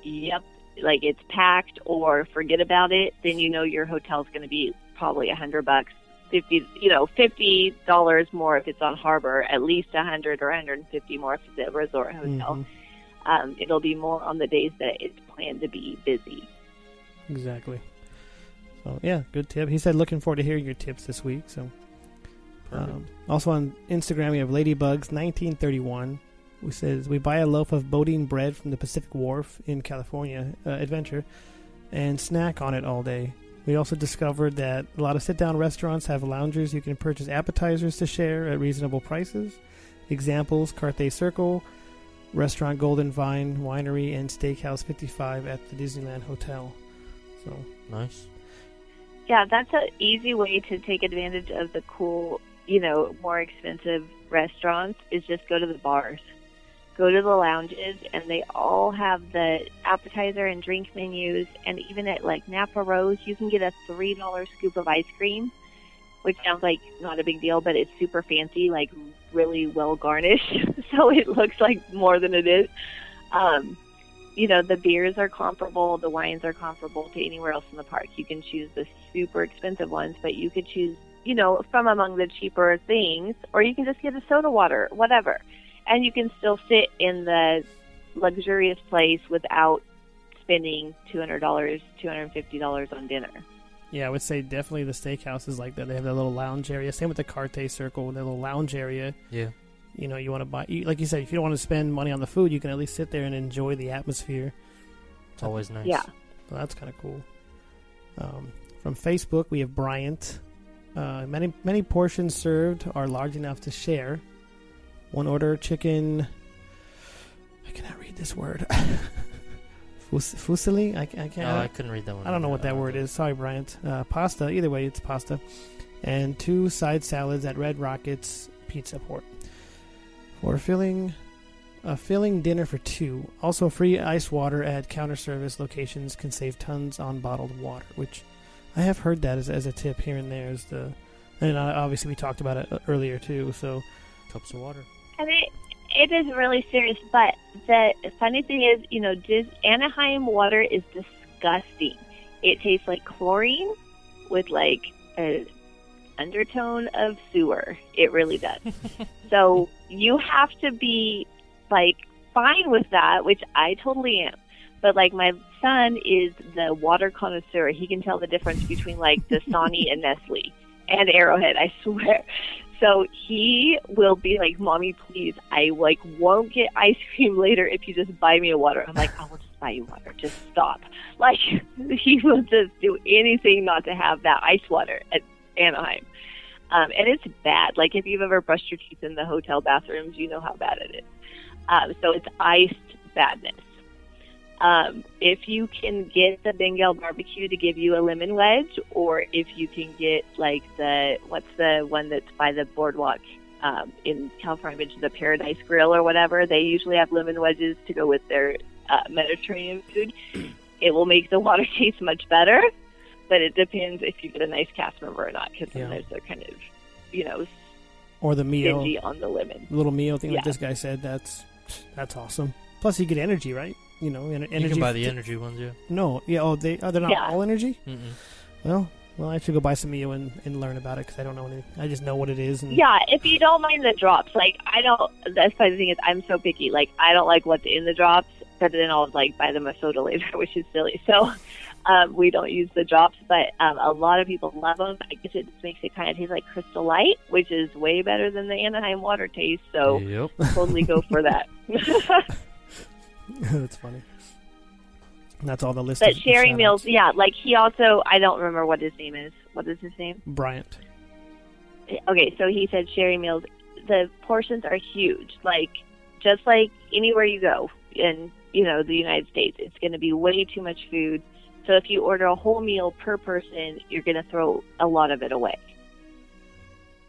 yep, like it's packed or forget about it, then you know your hotel's going to be probably a hundred bucks, fifty, you know, fifty dollars more if it's on Harbor, at least a hundred or hundred and fifty more if it's a resort hotel. Mhm. Um, it'll be more on the days that it's planned to be busy. Exactly. So yeah, good tip. He said looking forward to hearing your tips this week. So. Um, also on Instagram we have Ladybugs nineteen thirty one, who says we buy a loaf of Boudin bread from the Pacific Wharf in California uh, Adventure, and snack on it all day. We also discovered that a lot of sit down restaurants have loungers you can purchase appetizers to share at reasonable prices. Examples: Carthay Circle, Restaurant Golden Vine Winery, and Steakhouse 55 at the Disneyland Hotel. So nice. Yeah, that's an easy way to take advantage of the cool, you know, more expensive restaurants is just go to the bars. Go to the lounges and they all have the appetizer and drink menus and even at like Napa Rose you can get a three dollar scoop of ice cream, which sounds like not a big deal, but it's super fancy, like really well garnished. so it looks like more than it is. Um you know, the beers are comparable, the wines are comparable to anywhere else in the park. You can choose the super expensive ones, but you could choose, you know, from among the cheaper things, or you can just get a soda water, whatever. And you can still sit in the luxurious place without spending $200, $250 on dinner. yeah, I would say definitely the steakhouse is like that. They have that little lounge area. Same with the Carthay Circle, that little lounge area. Yeah. You know, you want to buy, you, like you said, if you don't want to spend money on the food, you can at least sit there and enjoy the atmosphere. It's always nice. Yeah. So that's kind of cool. Um, from Facebook, we have Bryant. Uh, many many portions served are large enough to share. One order chicken. I cannot read this word. Fus- Fusilli? I, I can't. Oh, I couldn't read that one. I don't know what that word is. Sorry, Bryant. Uh, pasta. Either way, it's pasta. And two side salads at Redd Rockets Pizza Port. For filling, a filling dinner for two. Also, free ice water at counter service locations can save tons on bottled water, which I have heard that as, as a tip here and there. Is the and uh, obviously we talked about it uh, earlier too. So Cups of water. And it, it is really serious, but the funny thing is, you know, Dis- Anaheim water is disgusting. It tastes like chlorine with like an undertone of sewer. It really does. so you have to be like fine with that, which I totally am. But like my son is the water connoisseur. He can tell the difference between like Dasani and Nestle and Arrowhead. I swear. So he will be like, "Mommy, please, I like won't get ice cream later if you just buy me a water." I'm like, "I will just buy you water. Just stop." Like he will just do anything not to have that ice water at Anaheim. Um, and it's bad. Like if you've ever brushed your teeth in the hotel bathrooms, you know how bad it is. Um, so it's iced badness. Um, if you can get the Bengal barbecue to give you a lemon wedge, or if you can get like the what's the one that's by the boardwalk um, in California, Beach, the Paradise Grill or whatever, they usually have lemon wedges to go with their uh, Mediterranean food. It will make the water taste much better, but it depends if you get a nice cast member or not, because Yeah. sometimes they're kind of, you know, Or the meal, on the lemon. little meal thing Yeah. like this guy said. That's that's awesome. Plus, you get energy, right? You know, en- energy. you can buy the energy ones, yeah. No, yeah. Oh, they are they not Yeah. all energy? Mm-mm. Well, well, I should go buy some Mio and, and learn about it because I don't know anything. I just know what it is. And Yeah, if you don't mind the drops, like I don't. That's why the thing is, I'm so picky. Like I don't like what's in the drops, but then I'll like buy them a soda later, which is silly. So um, we don't use the drops, but um, a lot of people love them. I guess it just makes it kind of taste like Crystal Light, which is way better than the Anaheim water taste. So Yep. totally go for that. that's funny. That's all the list. but sharing meals, yeah. Like he also, I don't remember what his name is. What is his name? Bryant. okay, so he said sharing meals. The portions are huge. Like just like anywhere you go in you know the United States, it's going to be way too much food. So if you order a whole meal per person, you're going to throw a lot of it away.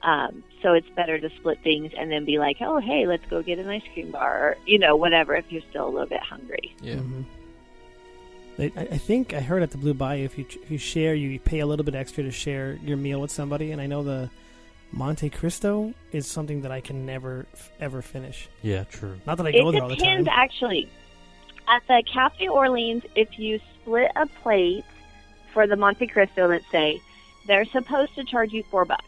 Um, so it's better to split things and then be like, oh hey, let's go get an ice cream bar, or you know whatever. If you're still a little bit hungry. Yeah. Mhm. I, I think I heard at the Blue Bayou if you if you share, you pay a little bit extra to share your meal with somebody. And I know the Monte Cristo is something that I can never ever finish. Yeah, true. Not that I go it there all the time. It depends, actually. At the Cafe Orleans, if you split a plate for the Monte Cristo, let's say, they're supposed to charge you four bucks.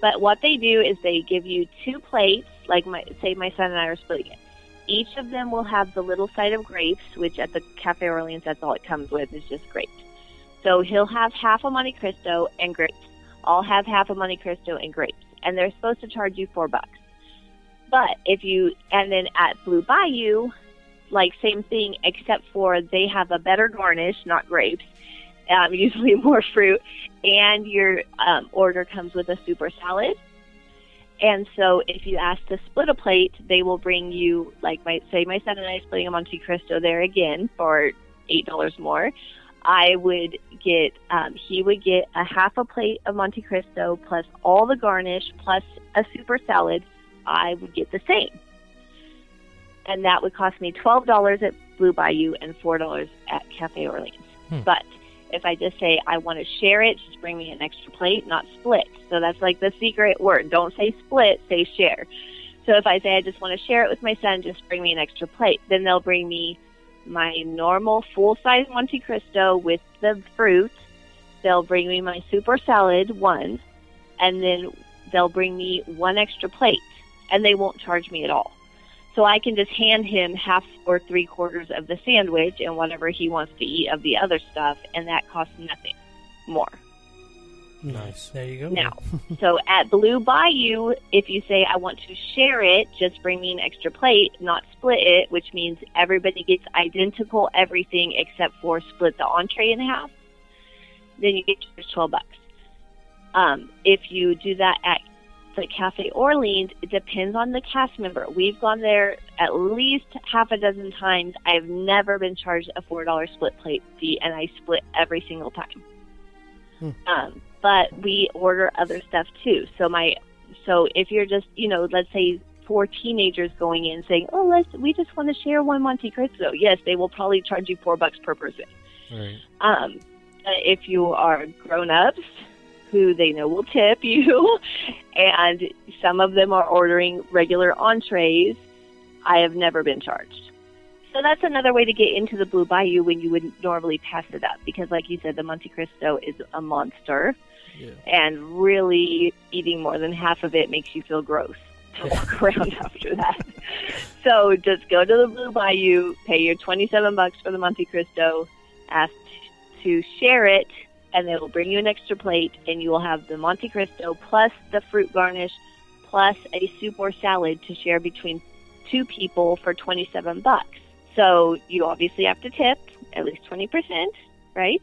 But what they do is they give you two plates, like my say my son and I are splitting it. Each of them will have the little side of grapes, which at the Cafe Orleans that's all it comes with is just grapes. So he'll have half a Monte Cristo and grapes. I'll have half a Monte Cristo and grapes, and they're supposed to charge you four bucks. But if you and then at Blue Bayou, like same thing, except for they have a better garnish, not grapes, um, usually more fruit, and your um, order comes with a super salad. And so if you ask to split a plate, they will bring you like my say my son and I splitting a Monte Cristo there again for eight dollars more. I would get um, he would get a half a plate of Monte Cristo plus all the garnish plus a super salad. I would get the same and that would cost me twelve dollars at Blue Bayou and four dollars at Cafe Orleans. Hmm. But if I just say I want to share it, just bring me an extra plate, not split. So that's like the secret word. Don't say split, say share. So if I say I just want to share it with my son, just bring me an extra plate. Then they'll bring me my normal full size Monte Cristo with the fruit. They'll bring me my super salad one, and then they'll bring me one extra plate, and they won't charge me at all. So I can just hand him half or three quarters of the sandwich and whatever he wants to eat of the other stuff, and that costs nothing more. Nice. There you go. Now, so at Blue Bayou, if you say I want to share it, just bring me an extra plate, not split it, which means everybody gets identical everything except for split the entree in half. Then you get charged twelve bucks. Um, if you do that at the Cafe Orleans, it depends on the cast member. We've gone there at least half a dozen times. I've never been charged a four dollar split plate fee, and I split every single time. Um, but we order other stuff too. So my, so if you're just, you know, let's say four teenagers going in saying, "Oh, let's, we just want to share one Monte Cristo," yes, they will probably charge you four bucks per person. Right. Um, if you are grown ups who they know will tip you, and some of them are ordering regular entrees, I have never been charged. So that's another way to get into the Blue Bayou when you would normally pass it up because, like you said, the Monte Cristo is a monster, Yeah. and really eating more than half of it makes you feel gross to walk around after that. So just go to the Blue Bayou, pay your twenty-seven bucks for the Monte Cristo, ask to share it, and they will bring you an extra plate, and you will have the Monte Cristo plus the fruit garnish plus a soup or salad to share between two people for 27 bucks. So you obviously have to tip at least 20%, right?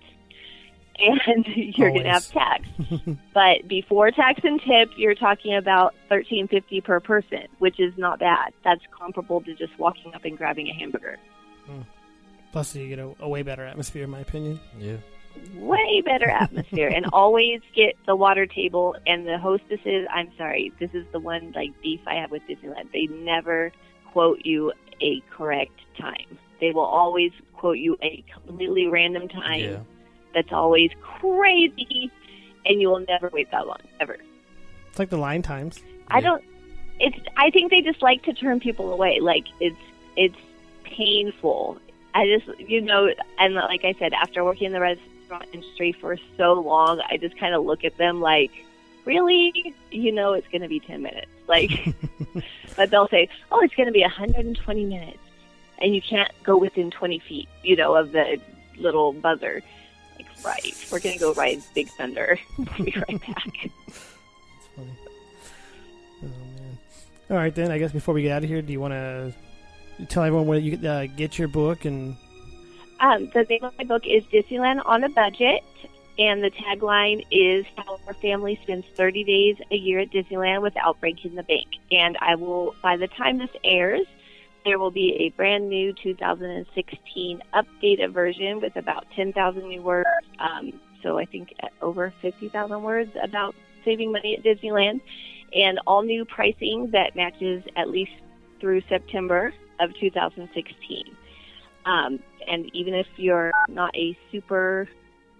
And you're going to have tax. but before tax and tip, you're talking about 13.50 per person, which is not bad. That's comparable to just walking up and grabbing a hamburger. Hmm. Plus, you get a, a way better atmosphere, in my opinion. Yeah. Way better atmosphere and always get the water table and the hostesses i'm sorry this is the one like beef i have with disneyland they never quote you a correct time they will always quote you a completely random time Yeah. that's always crazy and you will never wait that long ever It's like the line times. I Yeah. don't. It's. I think they just like to turn people away. Like it's. It's painful. I just, you know, and like I said, after working in the restaurant industry for so long, I just kind of look at them like, really, you know, it's going to be ten minutes. Like, but they'll say, oh, it's going to be 120 minutes, and you can't go within 20 feet, you know, of the little buzzer. Like, right, we're going to go ride Big Thunder. we'll be right back. It's funny. Oh man. All right then. I guess before we get out of here, do you want to tell everyone where you uh, get your book and Um, the name of my book is Disneyland on a Budget, and the tagline is How Our Family Spends 30 Days a Year at Disneyland Without Breaking the Bank. And I will, by the time this airs, there will be a brand new 2016 updated version with about 10,000 new words. Um, so I think over 50,000 words about saving money at Disneyland, and all new pricing that matches at least through September of 2016. Um, and even if you're not a super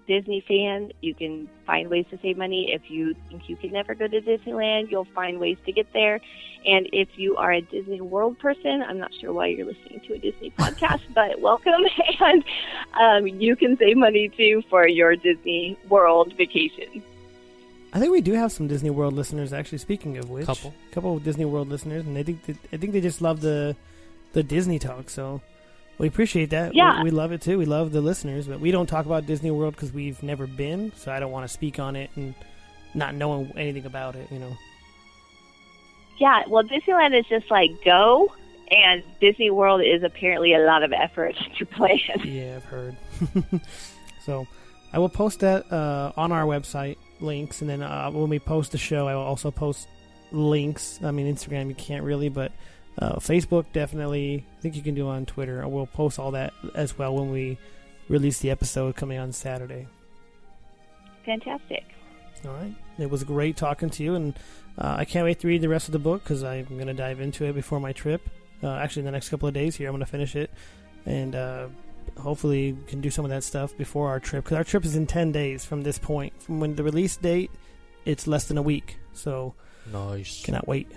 Disney fan, you can find ways to save money. If you think you can never go to Disneyland, you'll find ways to get there. And if you are a Disney World person, I'm not sure why you're listening to a Disney podcast, but welcome. And um, you can save money too for your Disney World vacation. I think we do have some Disney World listeners. Actually, speaking of which, a Couple. couple of Disney World listeners, and I think that, I think they just love the the Disney talk. So we appreciate that. Yeah. we, we love it too. We love the listeners, but we don't talk about Disney World because we've never been. So I don't want to speak on it and not knowing anything about it. You know. Yeah, well, Disneyland is just like go, and Disney World is apparently a lot of effort to plan. Yeah, I've heard. so I will post that uh, on our website links, and then uh, when we post the show, I will also post links. I mean, Instagram you can't really, but uh, Facebook definitely. I think you can do on Twitter. We'll post all that as well when we release the episode coming on Saturday. Fantastic. All right. It was great talking to you, and uh, I can't wait to read the rest of the book because I'm going to dive into it before my trip. Uh, actually, in the next couple of days here, I'm going to finish it, and uh, hopefully can do some of that stuff before our trip because our trip is in 10 days from this point. From when the release date, it's less than a week, so Nice. cannot wait.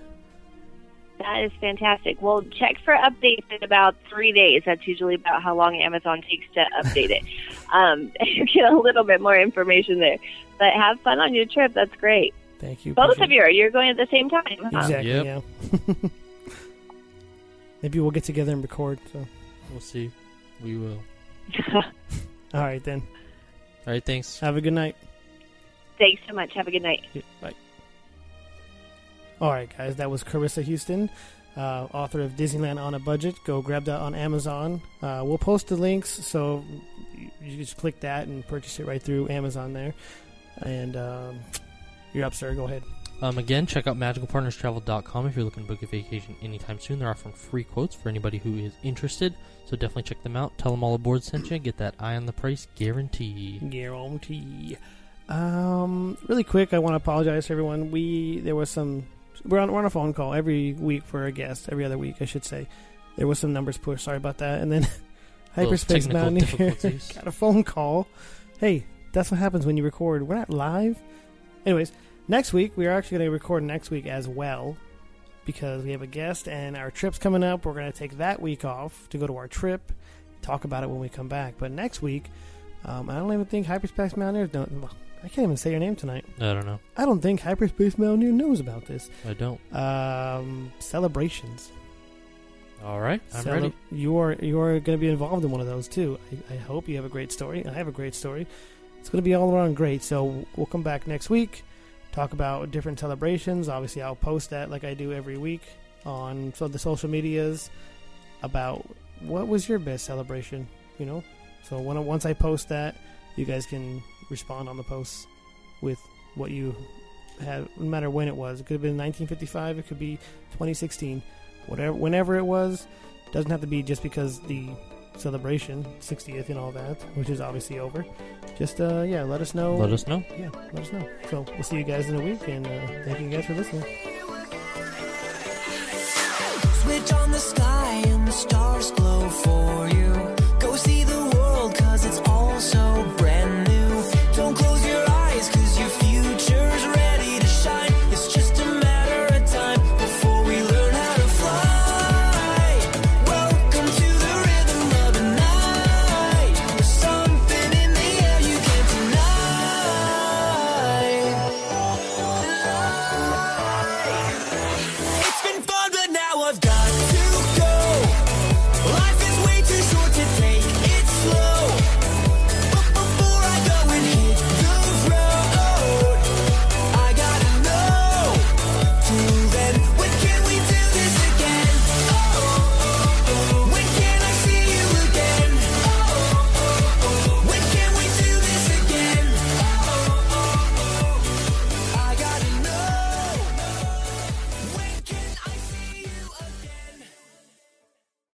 That is fantastic. Well, check for updates in about three days. That's usually about how long Amazon takes to update it. um, you get a little bit more information there. But have fun on your trip. That's great. Thank you. Both of you are. You're going at the same time. Huh? Exactly. Yep. Yeah. Maybe we'll get together and record. So, We'll see. We will. all right then. All right. Thanks. Have a good night. Thanks so much. Have a good night. Yeah, Bye. All right, guys, that was Carissa Houston, uh, author of Disneyland on a Budget. Go grab that on Amazon. Uh, we'll post the links, so you- just click that and purchase it right through Amazon there. And um, you're up, sir. Go ahead. Um, again, check out magicalpartnerstravel.com if you're looking to book a vacation anytime soon. They're offering free quotes for anybody who is interested. So definitely check them out. Tell them all aboard sent you. Get that eye on the price guarantee. Guarantee. Um, really quick, I want to apologize to everyone. We there was some we're on we're on a phone call every week for a guest, every other week, I should say. There was some numbers pushed. Sorry about that. And then Hyperspace Mountaineer got a phone call. Hey, that's what happens when you record. We're not live. Anyways, next week we are actually going to record next week as well. because we have a guest and our trip's coming up. We're going to take that week off to go to our trip, talk about it when we come back. But next week, um, I don't even think Hyperspace Mountaineers don't. well, I can't even say your name tonight. I don't know. I don't think Hyperspace Mountaineer knows about this. I don't. Um, celebrations. All right, I'm Cele- ready. You are you are going to be involved in one of those too. I, I hope you have a great story. I have a great story. It's going to be all around great. So we'll come back next week, talk about different celebrations. Obviously, I'll post that like I do every week on so the social medias about what was your best celebration. You know, so when once I post that, you guys can respond on the posts with what you had, no matter when it was. It could have been 1955. It could be 2016 whatever whenever it was doesn't have to be just because the celebration 60th and all that which is obviously over just uh yeah let us know Let us know. yeah let us know so we'll see you guys in a week and uh, thank you guys for listening Switch on the sky and the stars glow for you. Go see the don't close your eyes.